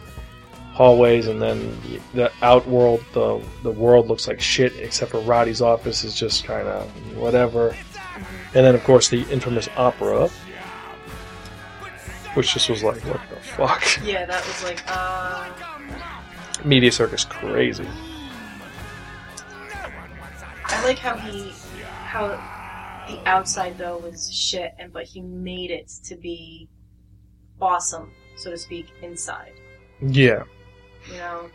hallways, and then the outworld, the the world looks like shit except for Rotti's office is just kind of whatever. And then of course the infamous opera, which just was like what the fuck. *laughs* Yeah, that was like, uh, Media circus crazy. I like how he, how the outside though was shit, and but he made it to be awesome, so to speak, inside. Yeah. You know,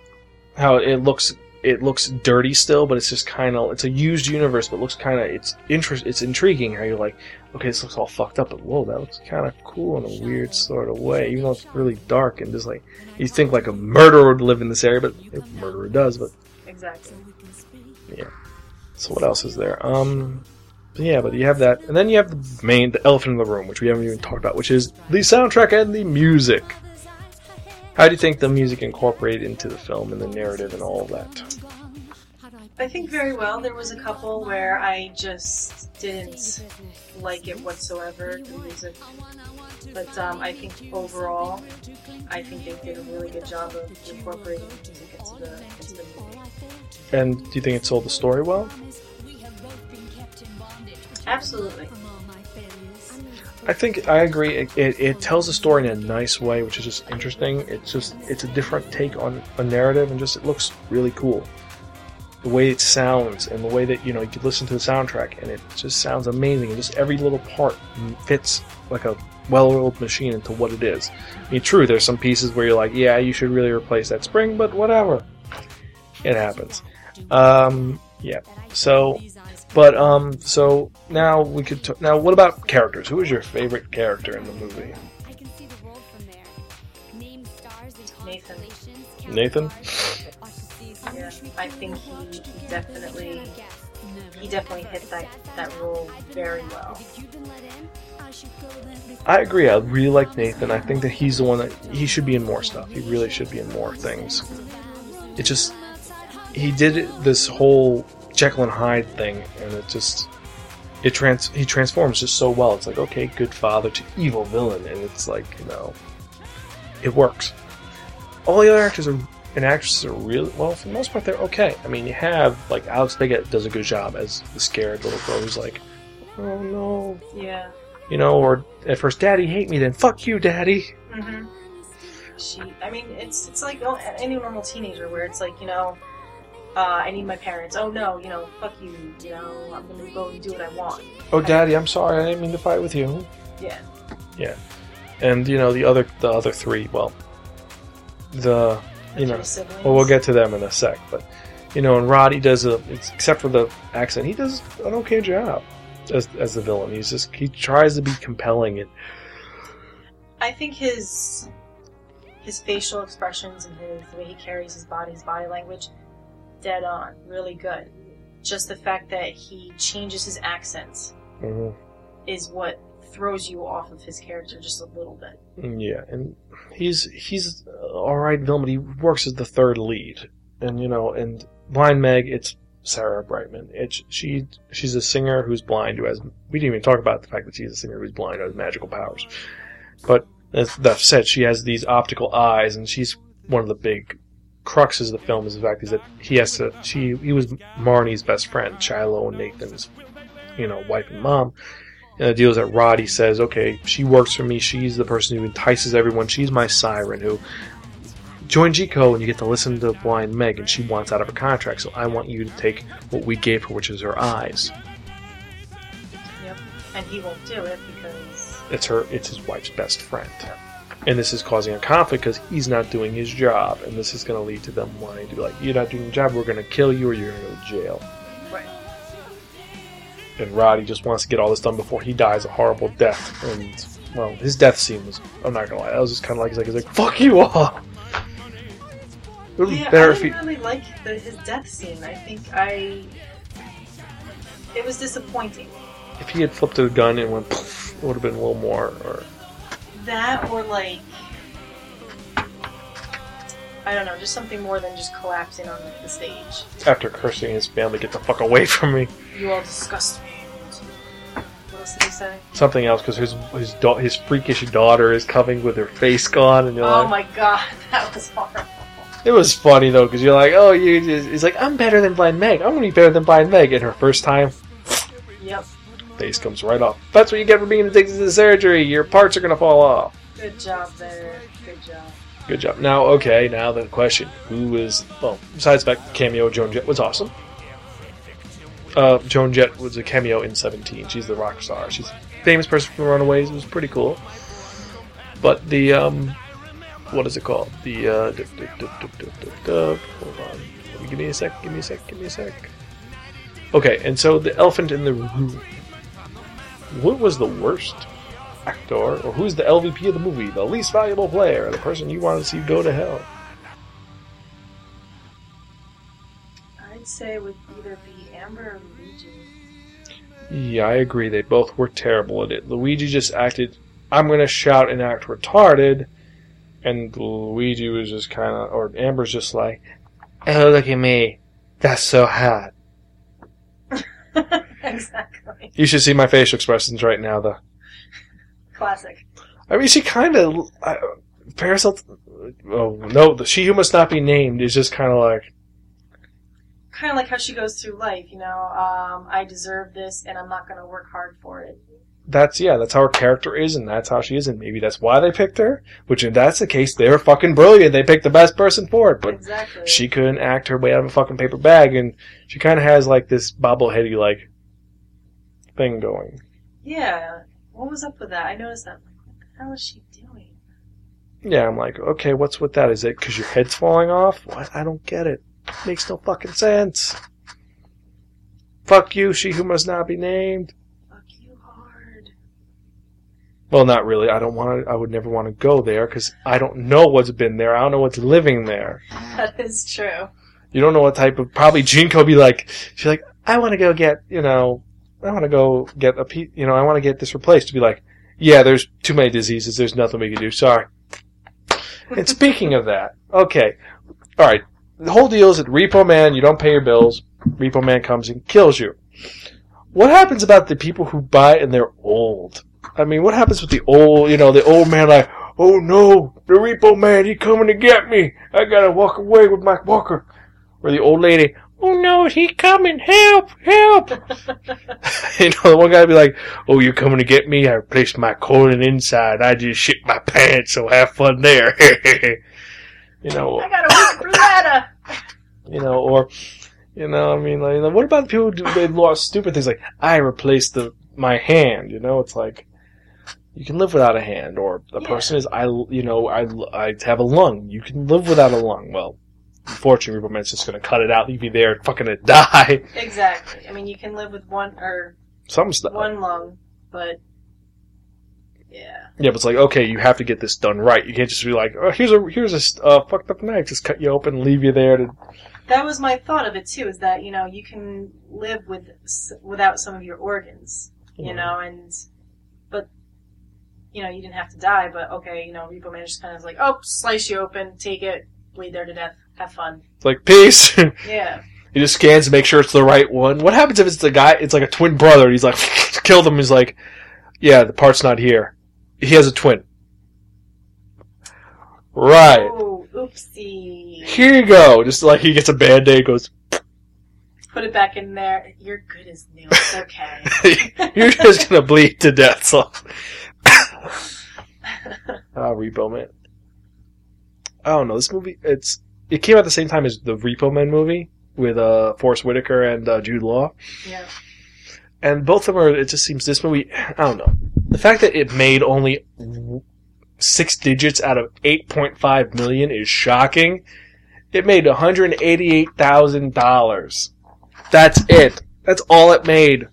how it looks it looks dirty still but it's just kind of it's a used universe but looks kind of it's interest it's intriguing how you're like okay this looks all fucked up but whoa that looks kind of cool in a weird sort of way even though it's really dark and just like you think like a murderer would live in this area but a murderer does but exactly. Yeah. So what else is there um yeah but you have that and then you have the main the elephant in the room which we haven't even talked about which is the soundtrack and the music how do you think the music incorporated into the film and the narrative and all of that I think very well. There was a couple where I just didn't like it whatsoever, the music. But um, I think overall, I think they did a really good job of incorporating music into the into the movie. and do you think it told the story well Absolutely. I think I agree. It, it, it tells the story in a nice way, which is just interesting. It's just it's a different take on a narrative, and just it looks really cool. The way it sounds and the way that you know you could listen to the soundtrack, and it just sounds amazing. And just every little part fits like a well-oiled machine into what it is. I mean, true, there's some pieces where you're like, yeah, you should really replace that spring, but whatever. It happens. Um, yeah. So but um, so now we could t- now. What about characters? Who is your favorite character in the movie? Nathan. Nathan. Yeah, I think he, he definitely he definitely hit that that role very well. I agree. I really like Nathan. I think that he's the one that he should be in more stuff. He really should be in more things. It just he did this whole Jekyll and Hyde thing, and it just it trans he transforms just so well. It's like okay, good father to evil villain, and it's like you know, it works. All the other actors are and actresses are really well for the most part. They're okay. I mean, you have like Alexa Vega does a good job as the scared little girl who's like, oh no, Yeah. you know, or at first, Daddy hate me, then fuck you, Daddy. Mm-hmm. She, I mean, it's it's like oh, any normal teenager where it's like you know, uh, I need my parents. Oh no, you know, fuck you. You know, I'm gonna go and do what I want. Oh, Daddy, I'm sorry, I didn't mean to fight with you. Yeah. Yeah, and you know the other the other three, well, the you know, well, we'll get to them in a sec, but you know, and Rotti does a except for the accent, he does an okay job as as the villain. He's just he tries to be compelling and I think his his facial expressions and his the way he carries his body, his body language, dead on, really good. Just the fact that he changes his accents mhm. is what throws you off of his character just a little bit. Yeah, and he's he's all right villain, but he works as the third lead, and you know, and Blind Meg, it's Sarah Brightman. It's she she's a singer who's blind who has. We didn't even talk about the fact that she's a singer who's blind who has magical powers, but as that said, she has these optical eyes, and she's one of the big cruxes of the film is the fact is that he has to. She he was Marnie's best friend, Shiloh and Nathan's, you know, wife and mom. And the deal is that Rotti says, okay, she works for me. She's the person who entices everyone. She's my siren who join GeneCo and you get to listen to Blind Meg and she wants out of her contract. So I want you to take what we gave her, which is her eyes. Yep. And he won't do it because It's her. It's his wife's best friend. And this is causing a conflict because he's not doing his job, and this is going to lead to them wanting to be like, "You're not doing your job. We're going to kill you, or you're going to go to jail." right. and Rotti just wants to get all this done before he dies a horrible death. And well, his death scene was I'm not gonna lie, that was just kind of like he's like, he's like fuck you all. It would be Yeah, better I didn't really like the, his death scene. I think I it was disappointing. If he had flipped a gun and went, poof, *laughs* it would have been a little more. Or That or like I don't know, just something more than just collapsing on the stage. after cursing his family, get the fuck away from me. You all disgust me. What else did he say? Something else because his his da- his freakish daughter is coming with her face gone, and you're Oh like, my god, *laughs* that was horrible. it was funny though because you're like, oh, you. Just, he's like, I'm better than Blind Meg. I'm gonna be better than Blind Meg. And her first time, Yep. Face comes right off. That's what you get for being addicted to surgery. Your parts are gonna fall off. Good job there. Good job. Good job. Now, okay, now the question: Who is well? Besides the fact cameo, Joan Jett was awesome. Uh, Joan Jett was a cameo in Seventeen. She's the rock star. She's a famous person from Runaways. It was pretty cool. But the um, what is it called? The uh, duh, duh, duh. hold on. Give me a sec. Give me a sec. Give me a sec. Okay, and so the elephant in the room. What was the worst actor, or who's the LVP of the movie, the least valuable player, the person you want to see go to hell? I'd say it would either be Amber or Luigi. Yeah, I agree. They both were terrible at it. Luigi just acted, I'm going to shout and act retarded. And Luigi was just kind of, or Amber's just like, oh, look at me. That's so hot. *laughs* *laughs* exactly. You should see my facial expressions right now, though. Classic. I mean, she kind of, uh, Paris oh, no, the She Who Must Not Be Named is just kind of like, Kind of like how she goes through life, you know. Um, I deserve this, and I'm not going to work hard for it. that's, yeah, that's how her character is, and that's how she is, and maybe that's why they picked her. Which, if that's the case, they were fucking brilliant. They picked the best person for it, but exactly. she couldn't act her way out of a fucking paper bag, and she kind of has like this bobbleheady like thing going. Yeah. What was up with that? I noticed that. I'm like, what the hell is she doing? Yeah, I'm like, okay, what's with that? Is it because your head's falling off? What? I don't get it. Makes no fucking sense. Fuck you, she who must not be named. Fuck you hard. Well, not really. I don't want to. I would never want to go there because I don't know what's been there. I don't know what's living there. *laughs* That is true. You don't know what type of. Probably GeneCo be like. She's like, I want to go get, you know, I want to go get a, pe- you know, I want to get this replaced. To be like, yeah, there's too many diseases. There's nothing we can do. Sorry. and *laughs* speaking of that, okay, all right. The whole deal is that Repo Man, you don't pay your bills. Repo Man comes and kills you. What happens about the people who buy and they're old? I mean, what happens with the old, you know, the old man like, oh no, the Repo Man, he coming to get me. I gotta walk away with my walker. Or the old lady, oh no, is he coming? Help, help. *laughs* you know, the one guy would be like, oh, you're coming to get me? I replaced my colon inside. I just shit my pants, so have fun there. *laughs* you know, I got a weak bruschetta. you know, or you know, I mean, like, what about the people who do they lost stupid things like I replaced the my hand? You know, it's like you can live without a hand, or a Yeah. person is I, you know, I I have a lung. You can live without a lung. Well, unfortunately, Repo Man's just going to cut it out, leave you there, fucking to die. Exactly. I mean, you can live with one or Some stuff. one lung, but yeah. Yeah, but it's like okay, you have to get this done right. You can't just be like, oh, here's a here's a uh, fucked up knife, just cut you open, leave you there to. That was my thought of it too. Is that you know you can live with without some of your organs, you know, and but you know you didn't have to die. But okay, you know, Repo Man just kind of like, oh, slice you open, take it, bleed there to death, have fun. It's like peace. *laughs* Yeah. He just scans to make sure it's the right one. What happens if it's the guy? It's like a twin brother. And he's like, *laughs* killed him. He's like, yeah, the part's not here. He has a twin. Right. Oh, oopsie. Here you go. Just like he gets a band aid, goes, Put it back in there. You're good as new. It's okay. *laughs* you're just gonna bleed to death. So, ah, Repo Man. I don't know. This movie, it's it came out the same time as the Repo Man movie with uh Forest Whitaker and uh, Jude Law. yeah. and both of them are. It just seems this movie. *clears throat* I don't know. The fact that it made only six digits out of eight point five million is shocking. It made one hundred eighty-eight thousand dollars. That's it. That's all it made.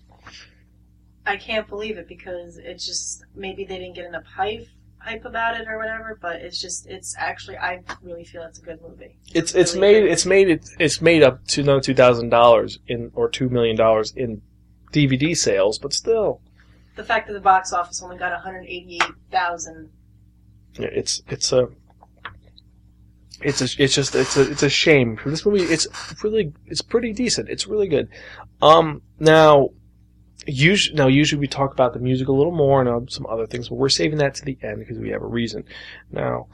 I can't believe it because it just maybe they didn't get enough hype hype about it or whatever. But it's just it's actually I really feel it's a good movie. It's it's really made it's made it it's made up to no two thousand dollars in or two million dollars in DVD sales, but still, The fact that the box office only got one hundred eighty eight thousand. Yeah, it's it's a it's a, it's just it's a it's a shame for this movie. It's really it's pretty decent. It's really good. Um, now, usually now usually we talk about the music a little more and uh, some other things, but we're saving that to the end because we have a reason. Now,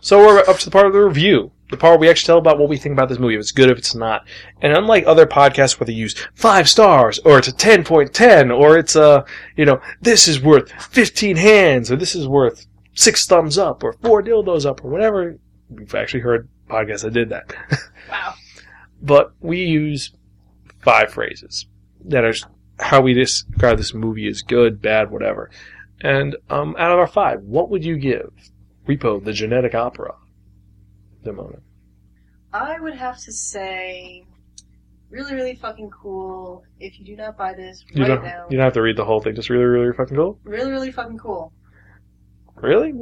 so we're up to the part of the review, the part where we actually tell about what we think about this movie, if it's good, if it's not. And unlike other podcasts where they use five stars, or it's a ten point ten, or it's a you know this is worth fifteen hands, or this is worth six thumbs up, or four dildos up, or whatever. We've actually heard podcasts that did that. *laughs* Wow. but we use five phrases that are how we describe this movie as good, bad, whatever. And um, out of our five, what would you give Repo, the genetic opera? Demona. I would have to say, really, really fucking cool. If you do not buy this, You write don't, it you don't have to read the whole thing. Just really, really fucking cool. Really, really fucking cool. Really?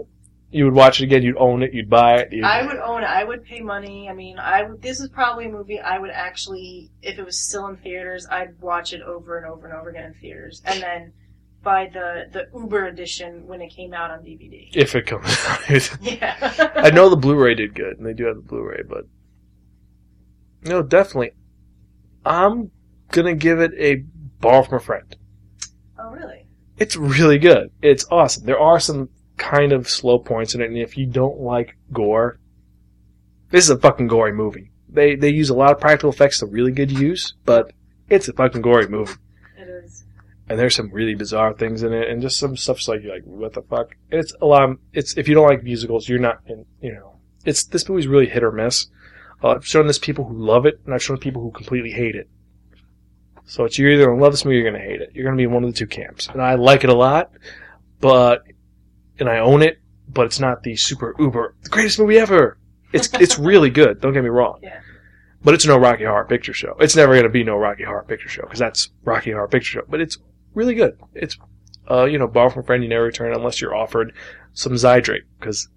You would watch it again. You'd own it. You'd buy it. You'd, I would own it. I would pay money. I mean, I would. This is probably a movie I would actually, if it was still in theaters, I'd watch it over and over and over again in theaters, and then buy the the Uber edition when it came out on DVD. if it comes *laughs* out. Yeah. I know the Blu-ray did good, and they do have the Blu-ray, but no, definitely. I'm gonna give it a borrow from a friend. Oh, really? It's really good. It's awesome. There are some kind of slow points in it, and if you don't like gore, this is a fucking gory movie. They they use a lot of practical effects to really good use, but it's a fucking gory movie. It is. And there's some really bizarre things in it, and just some stuff's like you're like, what the fuck? It's a lot. Of, it's if you don't like musicals, you're not. In, you know, it's this movie's really hit or miss. Uh, I've shown this people who love it, and I've shown people who completely hate it. So it's you're either gonna love this movie or you're gonna hate it. You're gonna be in one of the two camps. And I like it a lot, but and I own it, but it's not the super uber the greatest movie ever. It's it's really good. Don't get me wrong. Yeah. But it's no Rocky Horror Picture Show. It's never gonna be no Rocky Horror Picture Show because that's Rocky Horror Picture Show. But it's really good. It's uh you know borrow from a friend you never return unless you're offered some Zydrate because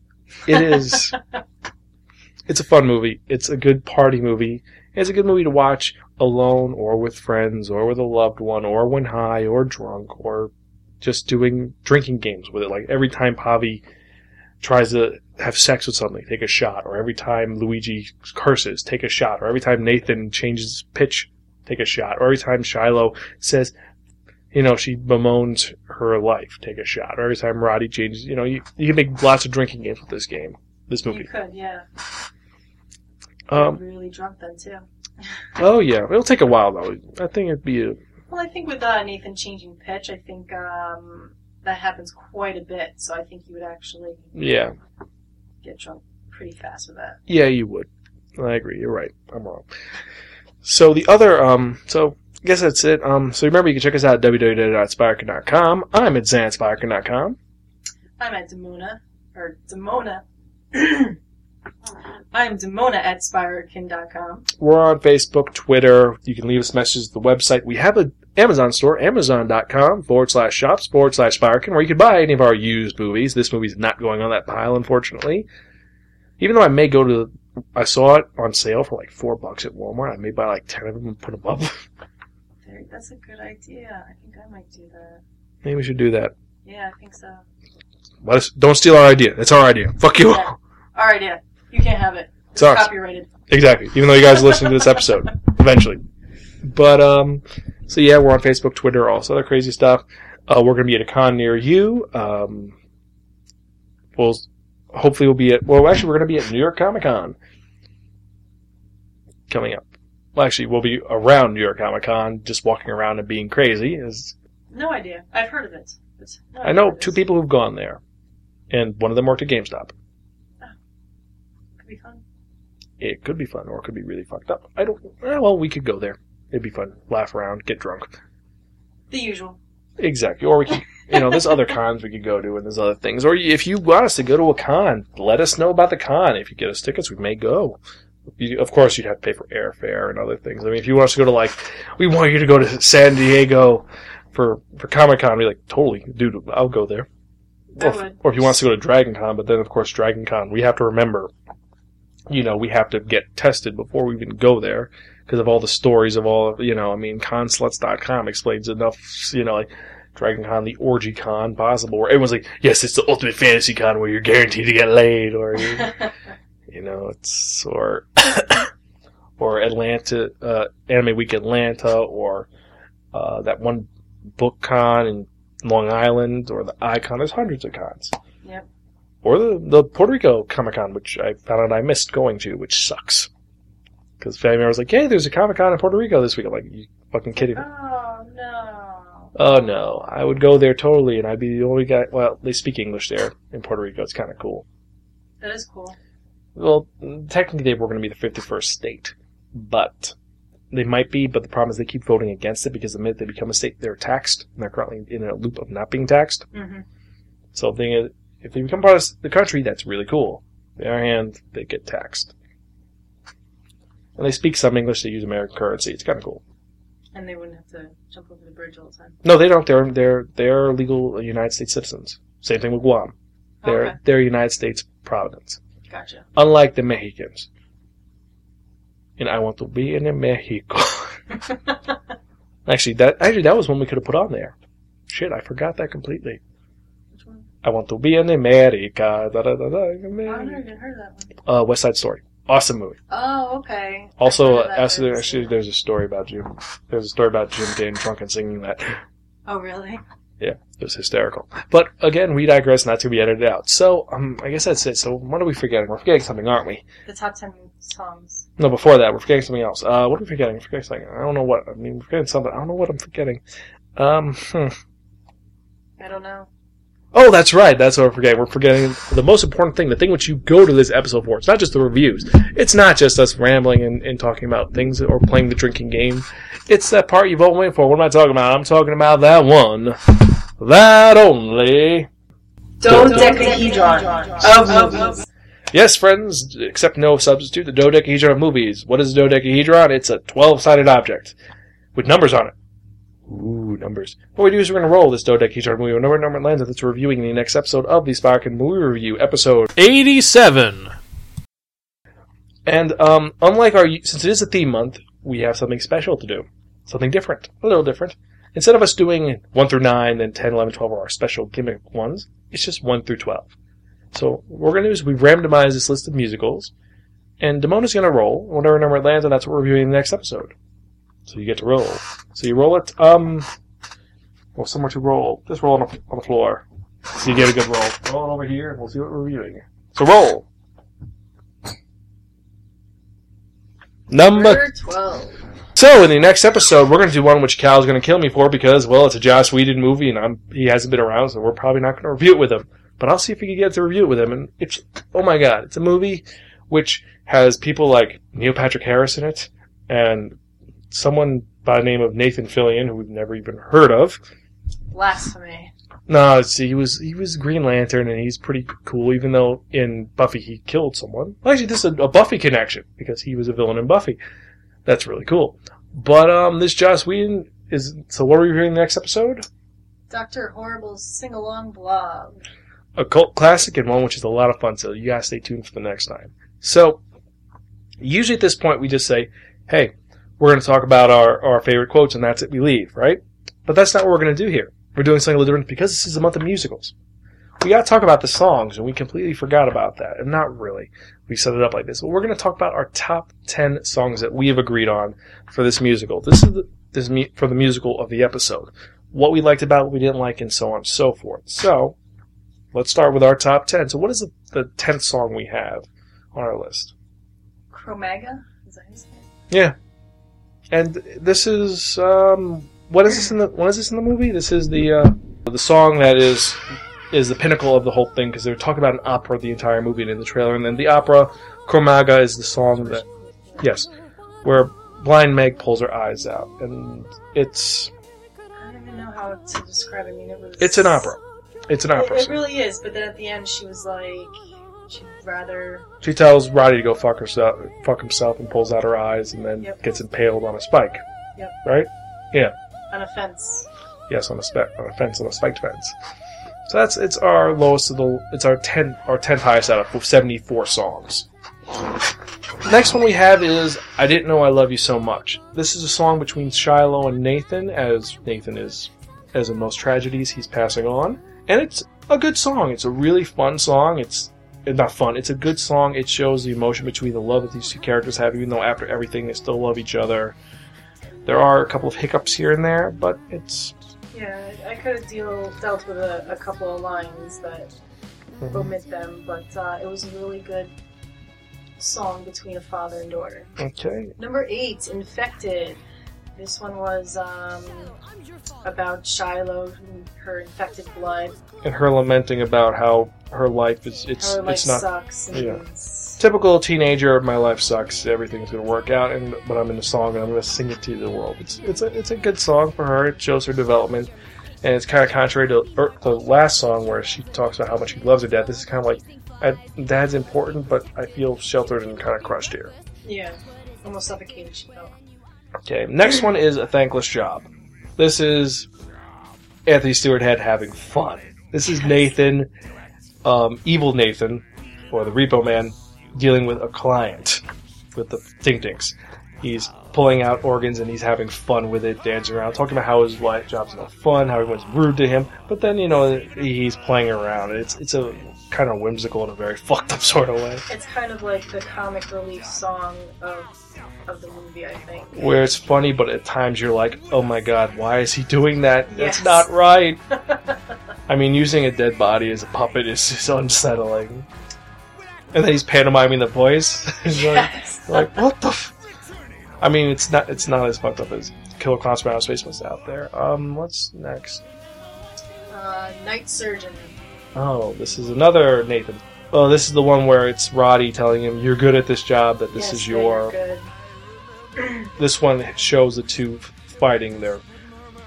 it is. *laughs* it's a fun movie. It's a good party movie. It's a good movie to watch alone or with friends or with a loved one or when high or drunk or just doing drinking games with it. Like every time Pavi tries to have sex with something, take a shot. Or every time Luigi curses, take a shot. Or every time Nathan changes pitch, take a shot. Or every time Shiloh says, you know, she bemoans her life, take a shot. Or every time Rotti changes, you know, you, you can make lots of drinking games with this game, this movie. You could, yeah. Um, really drunk then too. oh yeah, it'll take a while though. I think it'd be a, Well, I think with uh, Nathan changing pitch, I think um, that happens quite a bit. So I think you would actually yeah, get drunk pretty fast with that. yeah, you would. I agree. You're right. I'm wrong. So the other, um, so I guess that's it. Um, so remember you can check us out at www.sparkin.com. I'm at zansparkin.com. I'm at Demona or Demona. *clears throat* I'm Demona at sparkin.com. We're on Facebook, Twitter. You can leave us messages at the website. We have an Amazon store, amazon.com forward slash shops forward slash Sparkin, where you can buy any of our used movies. This movie's not going on that pile, unfortunately. Even though I may go to, the, I saw it on sale for like four bucks at Walmart. I may buy like ten of them and put them up. *laughs* That's a good idea. I think I might do that. Maybe we should do that. Yeah, I think so. Let us, don't steal our idea. It's our idea. Fuck you. Yeah. All right, yeah. You can't have it. It's ours. Copyrighted. Exactly. Even though you guys are listening to this episode *laughs* eventually. But um, so yeah, we're on Facebook, Twitter, all this other crazy stuff. Uh, we're gonna be at a con near you. Um, we'll hopefully we'll be at. Well, actually, we're gonna be at New York Comic Con coming up. Well, actually, we'll be around New York Comic Con, just walking around and being crazy. Is No idea. I've heard of it. No I know two people who've gone there, and one of them worked at GameStop. Could be fun. It could be fun, or it could be really fucked up. I don't. eh, Well, we could go there. It'd be fun. Laugh around, get drunk. The usual. Exactly. Or we could, you know, there's other *laughs* cons we could go to, and there's other things. Or if you want us to go to a con, let us know about the con. If you get us tickets, we may go. You, of course, you'd have to pay for airfare and other things. I mean, if you want us to go to like, we want you to go to San Diego for for Comic Con, be like, totally, dude, I'll go there. I Or, if- would. or if you want us to go to Dragon Con, but then of course Dragon Con, we have to remember, you know, we have to get tested before we even go there because of all the stories of all, you know, I mean, consluts.com explains enough, you know, like Dragon Con, the orgy con possible, where everyone's like, yes, it's the ultimate fantasy con where you're guaranteed to get laid, or, you, *laughs* know, it's, or, *coughs* or Atlanta, uh, Anime Week Atlanta, or, uh, that one book con in Long Island, or the Icon. There's hundreds of cons. Yep. Or the, the Puerto Rico Comic Con, which I found out I missed going to, which sucks. Because family member was like, hey, there's a Comic Con in Puerto Rico this week. I'm like, you fucking kidding me? oh no. Oh no, I would go there totally, and I'd be the only guy. Well, they speak English there in Puerto Rico. It's kind of cool. That is cool. Well, technically, they were going to be the 51st state, but they might be. But the problem is they keep voting against it because the minute they become a state, they're taxed, and they're currently in a loop of not being taxed. hmm So thing is, if they become part of the country, that's really cool. On the other hand, they get taxed. And they speak some English. They use American currency. It's kind of cool. And they wouldn't have to jump over the bridge all the time. No, they don't. They're they're they're legal United States citizens. Same thing with Guam. They're Okay. they're United States providence. Gotcha. Unlike the Mexicans. And I want to be in Mexico. *laughs* actually, that actually that was one we could have put on there. Shit, I forgot that completely. I want to be in America. Da, da, da, da, I've never even heard of that one. Uh, West Side Story. Awesome movie. Oh, okay. Also, I've heard of that, actually, actually, there's a story about Jim. There's a story about Jim getting drunk and singing that. Oh, really? Yeah, it was hysterical. But again, we digress. Not to be edited out. So, um, I guess that's it. So, what are we forgetting? We're forgetting something, aren't we? The top ten songs. No, before that, we're forgetting something else. Uh, what are we forgetting? We're forgetting something. I don't know what. I mean, we're forgetting something. I don't know what I'm forgetting. Um, hmm. I don't know. Oh, that's right. That's what we're forgetting. We're forgetting the most important thing, the thing which you go to this episode for. It's not just the reviews. It's not just us rambling and, and talking about things or playing the drinking game. It's that part you've all waited for. What am I talking about? I'm talking about that one. That only. Dodecahedron of movies. Yes, friends, except no substitute, the dodecahedron of movies. What is a dodecahedron? It's a 12-sided object with numbers on it. Ooh, numbers. What we do is we're going to roll this dodecahedron movie. Whenever number it lands, that's reviewing in the next episode of the Sparkin Movie Review, episode 87. And um, unlike our, since it is a theme month, we have something special to do, something different, a little different. Instead of us doing one through nine, then 10, 11, 12 are our special gimmick ones, it's just one through 12. So what we're going to do is we randomize this list of musicals, and Damona's going to roll. Whatever number it lands on, that's what we're reviewing in the next episode. So you get to roll. So you roll it, um, well, somewhere to roll. Just roll on the, on the floor. So you get a good roll. Roll it over here, and we'll see what we're reviewing. So roll! Number Number 12. so in the next episode, we're going to do one which Cal's going to kill me for because, well, it's a Joss Whedon movie and I'm, he hasn't been around, so we're probably not going to review it with him. But I'll see if we can get to review it with him. And it's, oh my god, it's a movie which has people like Neil Patrick Harris in it and someone by the name of Nathan Fillion, who we've never even heard of. Blasphemy. No, see, he was he was Green Lantern, and he's pretty cool. Even though in Buffy he killed someone. Well, actually, this is a, a Buffy connection because he was a villain in Buffy. That's really cool. But um, this Joss Whedon is. So, what are we reviewing next episode? Dr. Horrible's sing along blog. A cult classic and one which is a lot of fun. So you gotta stay tuned for the next time. So, usually at this point we just say, "Hey, we're going to talk about our our favorite quotes," and that's it. We leave, right? But that's not what we're going to do here. We're doing something a little different because this is a month of musicals. We got to talk about the songs, and we completely forgot about that. And not really. We set it up like this. But we're going to talk about our top 10 songs that we have agreed on for this musical. This is the, this mu- for the musical of the episode. What we liked about what we didn't like, and so on and so forth. So, let's start with our top 10. So, what is the, the 10th song we have on our list? Chromaggia? Is that his name? Yeah. And this is um what is this in the what is this in the movie? This is the uh the song that is is the pinnacle of the whole thing because they're talking about an opera the entire movie and in the trailer and then the opera Chromaggia is the song that yes where blind Meg pulls her eyes out and it's I don't even know how to describe it. I mean, it was. it's an opera. It's an opera. it song. really is, but then at the end she was like, she'd rather. She tells Rotti to go fuck herself fuck himself and pulls out her eyes and then Yep. gets impaled on a spike. Yep. Right? Yeah. On a fence. Yes, on a spe- on a fence, on a spiked fence. So that's it's our lowest of the it's our ten our tenth highest out of seventy four songs. Next one we have is I didn't know I love you so much. This is a song between Shiloh and Nathan, as Nathan is as in most tragedies he's passing on, and it's a good song. It's a really fun song. It's not fun. It's a good song. It shows the emotion between the love that these two characters have, even though after everything they still love each other. There are a couple of hiccups here and there, but it's Yeah, I could have deal dealt with a, a couple of lines that omit them, but uh, it was a really good song between a father and daughter. okay. Number eight, Infected. This one was um, about Shiloh, and her infected blood. and her lamenting about how her life is it's Her life it's not sucks. And yeah. typical teenager my life sucks everything's going to work out and but i'm in a song and i'm going to sing it to the world it's it's a it's a good song for her it shows her development and it's kind of contrary to er, the last song where she talks about how much she loves her dad this is kind of like I, dad's important but i feel sheltered and kind of crushed here Yeah, almost suffocated. She felt. Okay, next one is a thankless job. This is Anthony Stewart Head having fun. This is Nathan, um, evil Nathan, or the Repo Man, dealing with a client with the Tink Tinks. He's pulling out organs and he's having fun with it, dancing around, talking about how his wife job's no fun, how everyone's rude to him. But then you know he's playing around. It's it's a kind of whimsical in a very *laughs* fucked up sort of way. It's kind of like the comic relief song of of the movie, I think. where it's funny, but at times you're like, oh my god, why is he doing that? That's Yes. not right. *laughs* I mean, using a dead body as a puppet is just unsettling. And then he's pantomiming the voice. *laughs* He's like, yes. like, what the? F-? I mean, it's not it's not as fucked up as Killer Clowns from Outer Space was out there. Um, what's next? Uh, Night Surgeon. Oh, this is another Nathan. Oh, this is the one where it's Rotti telling him, "You're good at this job. That this Yes, is your." This one shows the two fighting there.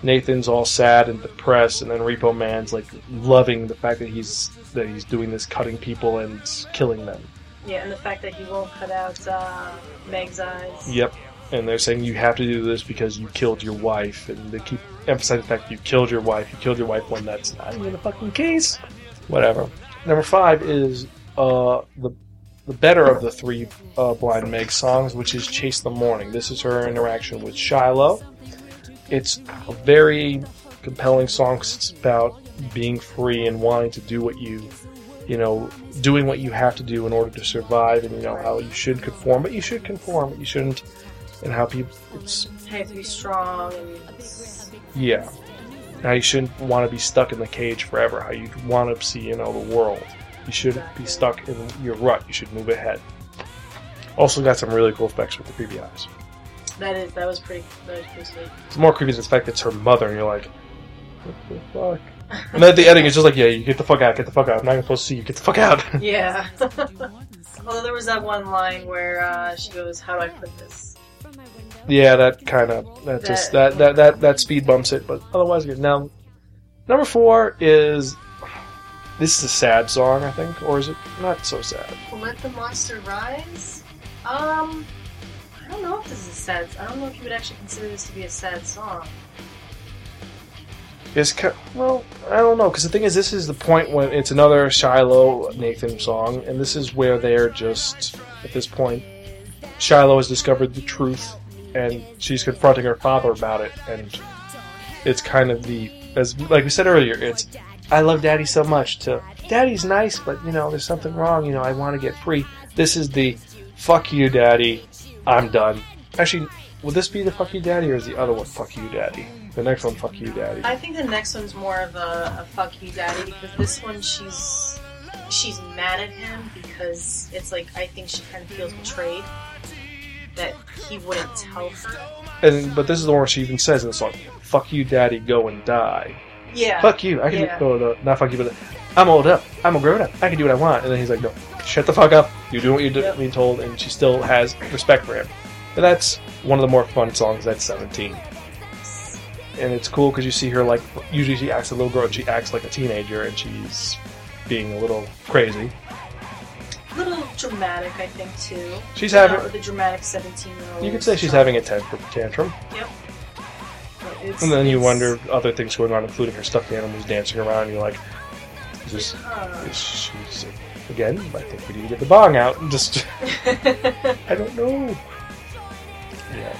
Nathan's all sad and depressed, and then Repo Man's like loving the fact that he's that he's doing this, cutting people and killing them. Yeah, and the fact that he won't cut out uh, Meg's eyes. Yep. And they're saying you have to do this because you killed your wife, and they keep emphasizing the fact that you killed your wife. You killed your wife when that's not even the fucking case. Whatever. Number five is uh the the better of the three uh, Blind Meg songs, which is Chase the Morning. This is her interaction with Shiloh. It's a very compelling song 'cause it's about being free and wanting to do what you, you know, doing what you have to do in order to survive, and you know how you should conform, but you should conform, but you shouldn't, and how people. It's You have to be strong and yeah. How you shouldn't want to be stuck in the cage forever. How you want to see, you know, the world. You shouldn't be stuck in your rut. You should move ahead. Also got some really cool effects with the creepy eyes. that is that was pretty that was pretty sweet. It's more creepy than the fact that it's her mother, and you're like, what the fuck? And then at the ending, it's just like, yeah, you get the fuck out, get the fuck out. I'm not even supposed to see you. Get the fuck out. *laughs* Yeah. *laughs* Although there was that one line where uh, she goes, "How do I put this?" yeah, that kind of that just that, that that that speed bumps it, but otherwise good. Now, number four is this is a sad song, I think, or is it not so sad? Let the monster rise. Um, I don't know if this is a sad. I don't know if you would actually consider this to be a sad song. It's ki- well, I don't know, because the thing is, this is the point when it's another Shiloh Nathan song, and this is where they're just at this point. Shiloh has discovered the truth, and she's confronting her father about it, and it's kind of the as like we said earlier, it's I love Daddy so much. To Daddy's nice, but you know, there's something wrong. You know, I want to get free. This is the fuck you, Daddy. I'm done. Actually, will this be the fuck you, Daddy, or is the other one fuck you, Daddy? The next one, fuck you, Daddy. I think the next one's more of a, a "fuck you, daddy" because this one she's she's mad at him because it's like I think she kind of feels betrayed that he wouldn't tell her. And but this is the one where she even says in the song, "Fuck you, daddy, go and die." Yeah. Fuck you. I can Yeah. do, oh, no, not fuck you, but I'm old up. I'm a grown up. I can do what I want. And then he's like, "No, shut the fuck up. You're doing what you're Yep. being told." And she still has respect for him. And that's one of the more fun songs at 17. And it's cool because you see her like usually she acts a little girl, and she acts like a teenager, and she's being a little crazy. A little dramatic, I think, too. She's You having. know, the dramatic seventeen-year-old. You could say she's having a temper tantrum. It's, And then you wonder other things going on, including her stuffed animals dancing around. And you're like, is this, Huh. is she, again, I think we need to get the bong out and just, *laughs* I don't know. Yeah.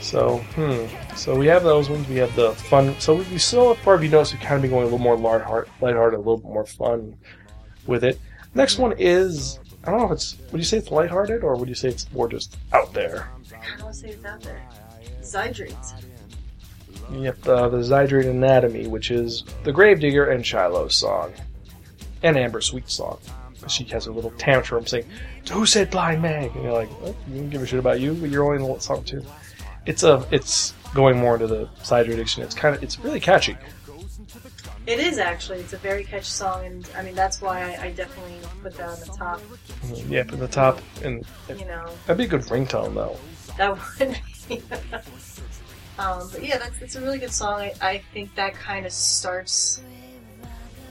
So, hmm. So we have those ones. We have the fun. So we still, far if you notice, we kind of been going a little more lighthearted, lighthearted, a little bit more fun with it. Next one is, I don't know if it's, would you say it's lighthearted or would you say it's more just out there? I don't want to say it's out there. Yep, uh, the Zydrate Anatomy, which is the Gravedigger and Shiloh's song, and Amber Sweet's song. She has a little tantrum saying, "Who said Blind Meg?" And you're like, what? "You don't give a shit about you, but you're only in the song too." It's a, it's going more into the Zydrate addiction. It's kind of, it's really catchy. It is actually. It's a very catchy song, and I mean that's why I, I definitely put that on the top. Yep, at the top, and You know, that'd be a good ringtone though. that would be. *laughs* um, but yeah, that's it's a really good song. I, I think that kind of starts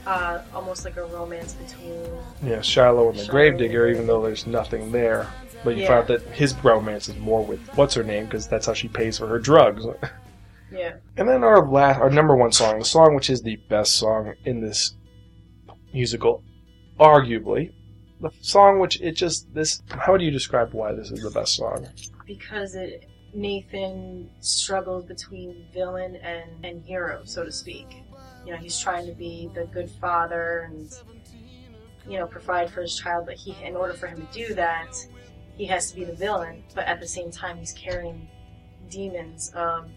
uh, almost like a romance between. Yeah, Shiloh and the Shiloh. Gravedigger, even though there's nothing there. But you Yeah. find out that his romance is more with what's her name because that's how she pays for her drugs. *laughs* Yeah. And then our last, our number one song, the song which is the best song in this musical, arguably, the song which it just this. How do you describe why this is the best song? because it Nathan struggles between villain and, and hero, so to speak. You know, he's trying to be the good father and you know provide for his child, but he, in order for him to do that, he has to be the villain. But at the same time, he's carrying demons of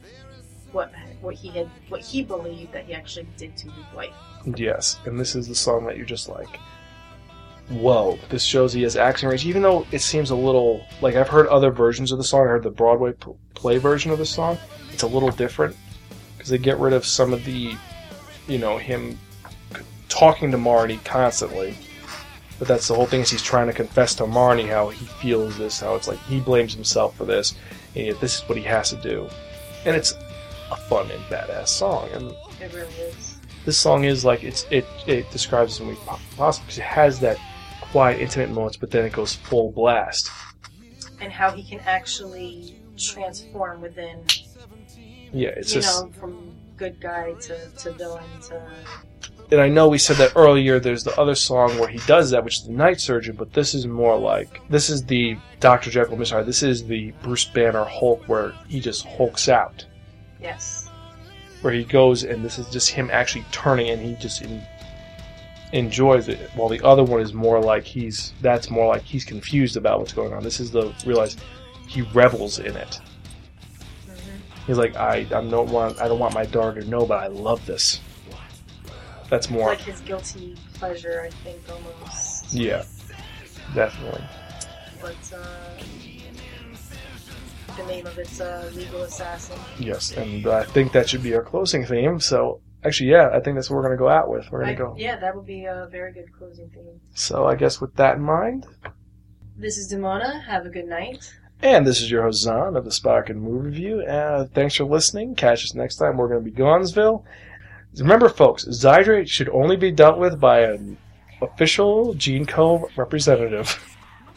what what he had what he believed that he actually did to his wife. Yes, and this is the song that you're just like, whoa! This shows he has action range, even though it seems a little like I've heard other versions of the song. I heard the Broadway p- play version of the song. It's a little different because they get rid of some of the, you know, him talking to Marni constantly. But that's the whole thing is he's trying to confess to Marni how he feels this, how it's like he blames himself for this, and yet this is what he has to do. And it's a fun and badass song, and It really is. this song is like it's it it describes po- possible because it has that quiet, intimate moments, but then it goes full blast. And how he can actually transform within Yeah, it's you just know, from good guy to, to villain to and I know we said that earlier. There's the other song where he does that, which is the Night Surgeon, but this is more like this is the Doctor Jekyll, Mr. Hyde. This is the Bruce Banner Hulk, where he just hulks out, Yes. where he goes, and this is just him actually turning, and he just enjoys it. While the other one is more like he's that's more like he's confused about what's going on. This is the realize he revels in it. He's like, I, I don't want, I don't want my daughter to know, but I love this. That's It's more, like his guilty pleasure, I think, almost. yeah, definitely. But uh, the name of it's uh, Legal Assassin. Yes, and I think that should be our closing theme. So, actually, yeah, I think that's what we're gonna go out with. We're gonna go. Yeah, that would be a very good closing theme. So, I guess with that in mind, This is Demona. Have a good night. and this is your host Zan of the Sparkin Movie Review. Uh, thanks for listening. Catch us next time. We're gonna be Gonzville. Remember, folks, Zydrate should only be dealt with by an official GeneCo representative.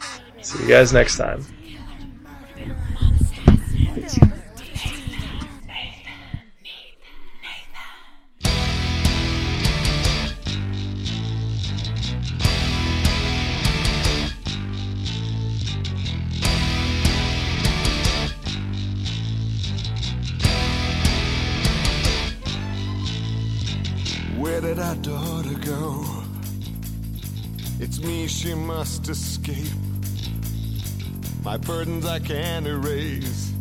*laughs* See you guys next time. She must escape. My burdens I can't erase.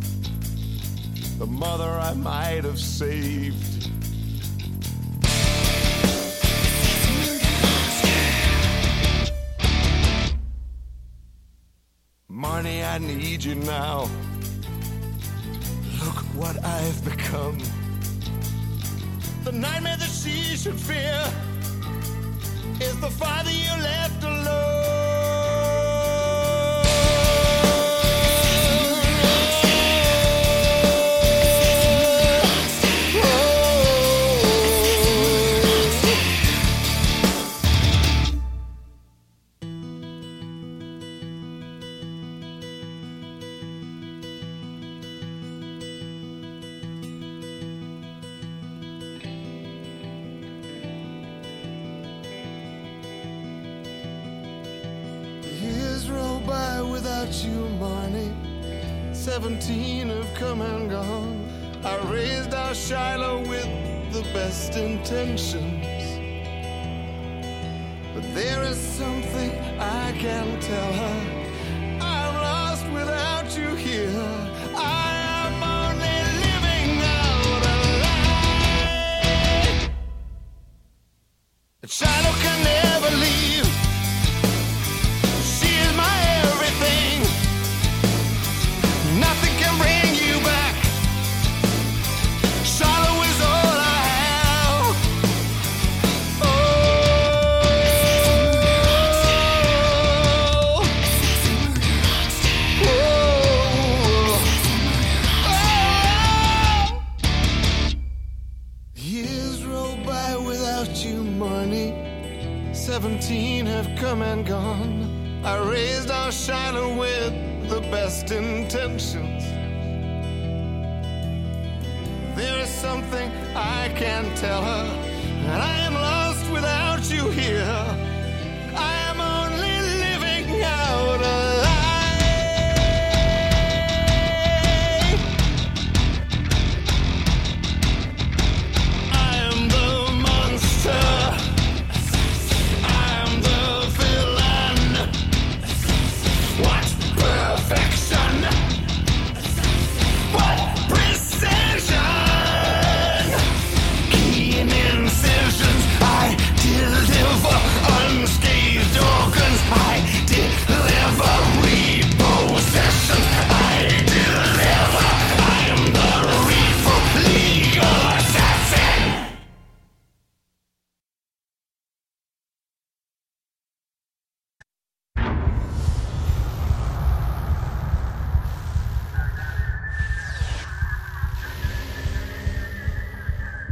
The mother I might have saved. Marni, I need you now. Look what I've become the nightmare that she should fear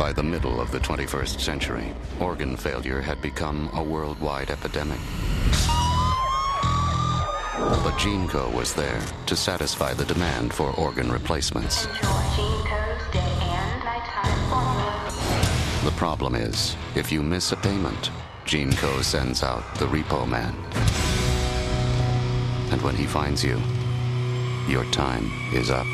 By the middle of the 21st century, organ failure had become a worldwide epidemic. But GeneCo was there to satisfy the demand for organ replacements. The problem is, if you miss a payment, GeneCo sends out the repo man. And when he finds you, your time is up.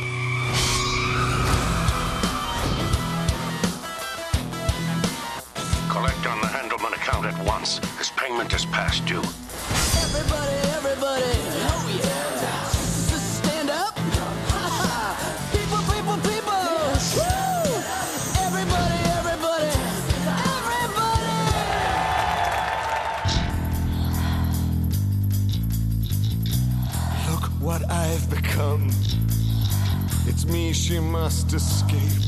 Account at. His payment is past due. Everybody, everybody, oh yeah. Stand up. *laughs* people, people, people. Woo! Everybody, everybody, everybody. Look what I've become. It's me she must escape.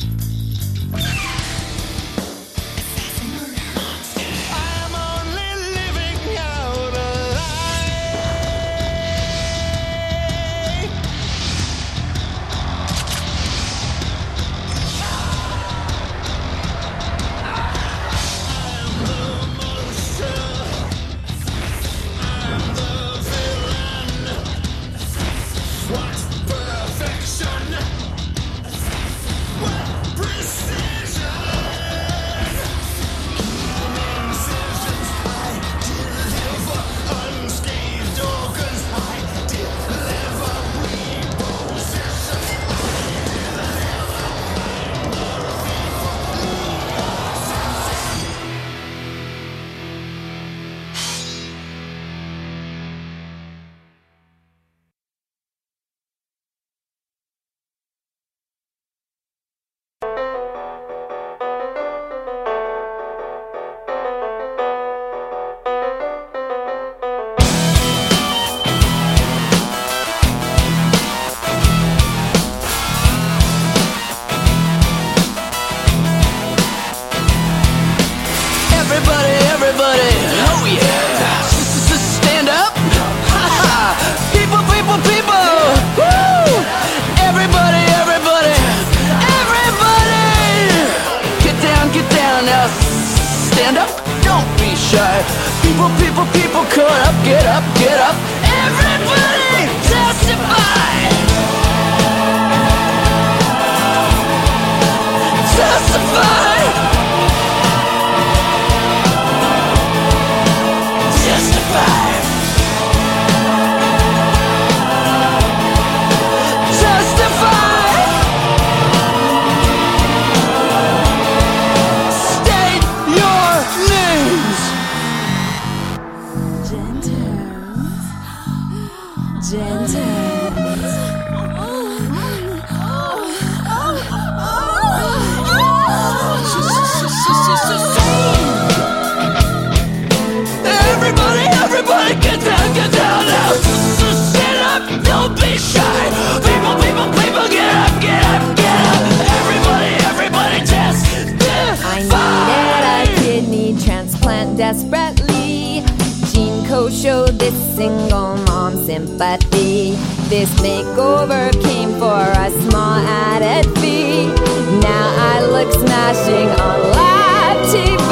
Everybody, oh yeah. Stand up. *laughs* people, people, people. Woo! Everybody, everybody, everybody. Get down, get down now. Stand up. Don't be shy. People, people, people, cut up, get up, get up. This makeover came for a small added fee. Now I look smashing on live TV.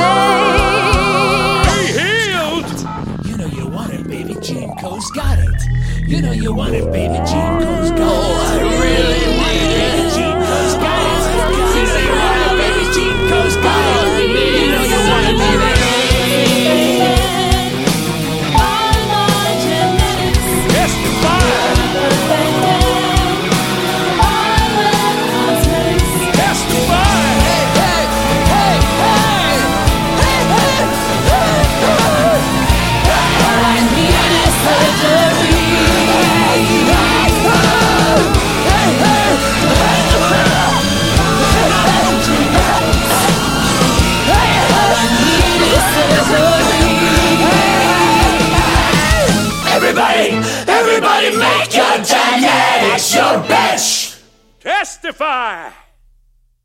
You know you want it, baby. GeneCo's got it. You know you want it, baby. GeneCo's got it. Bitch! Testify!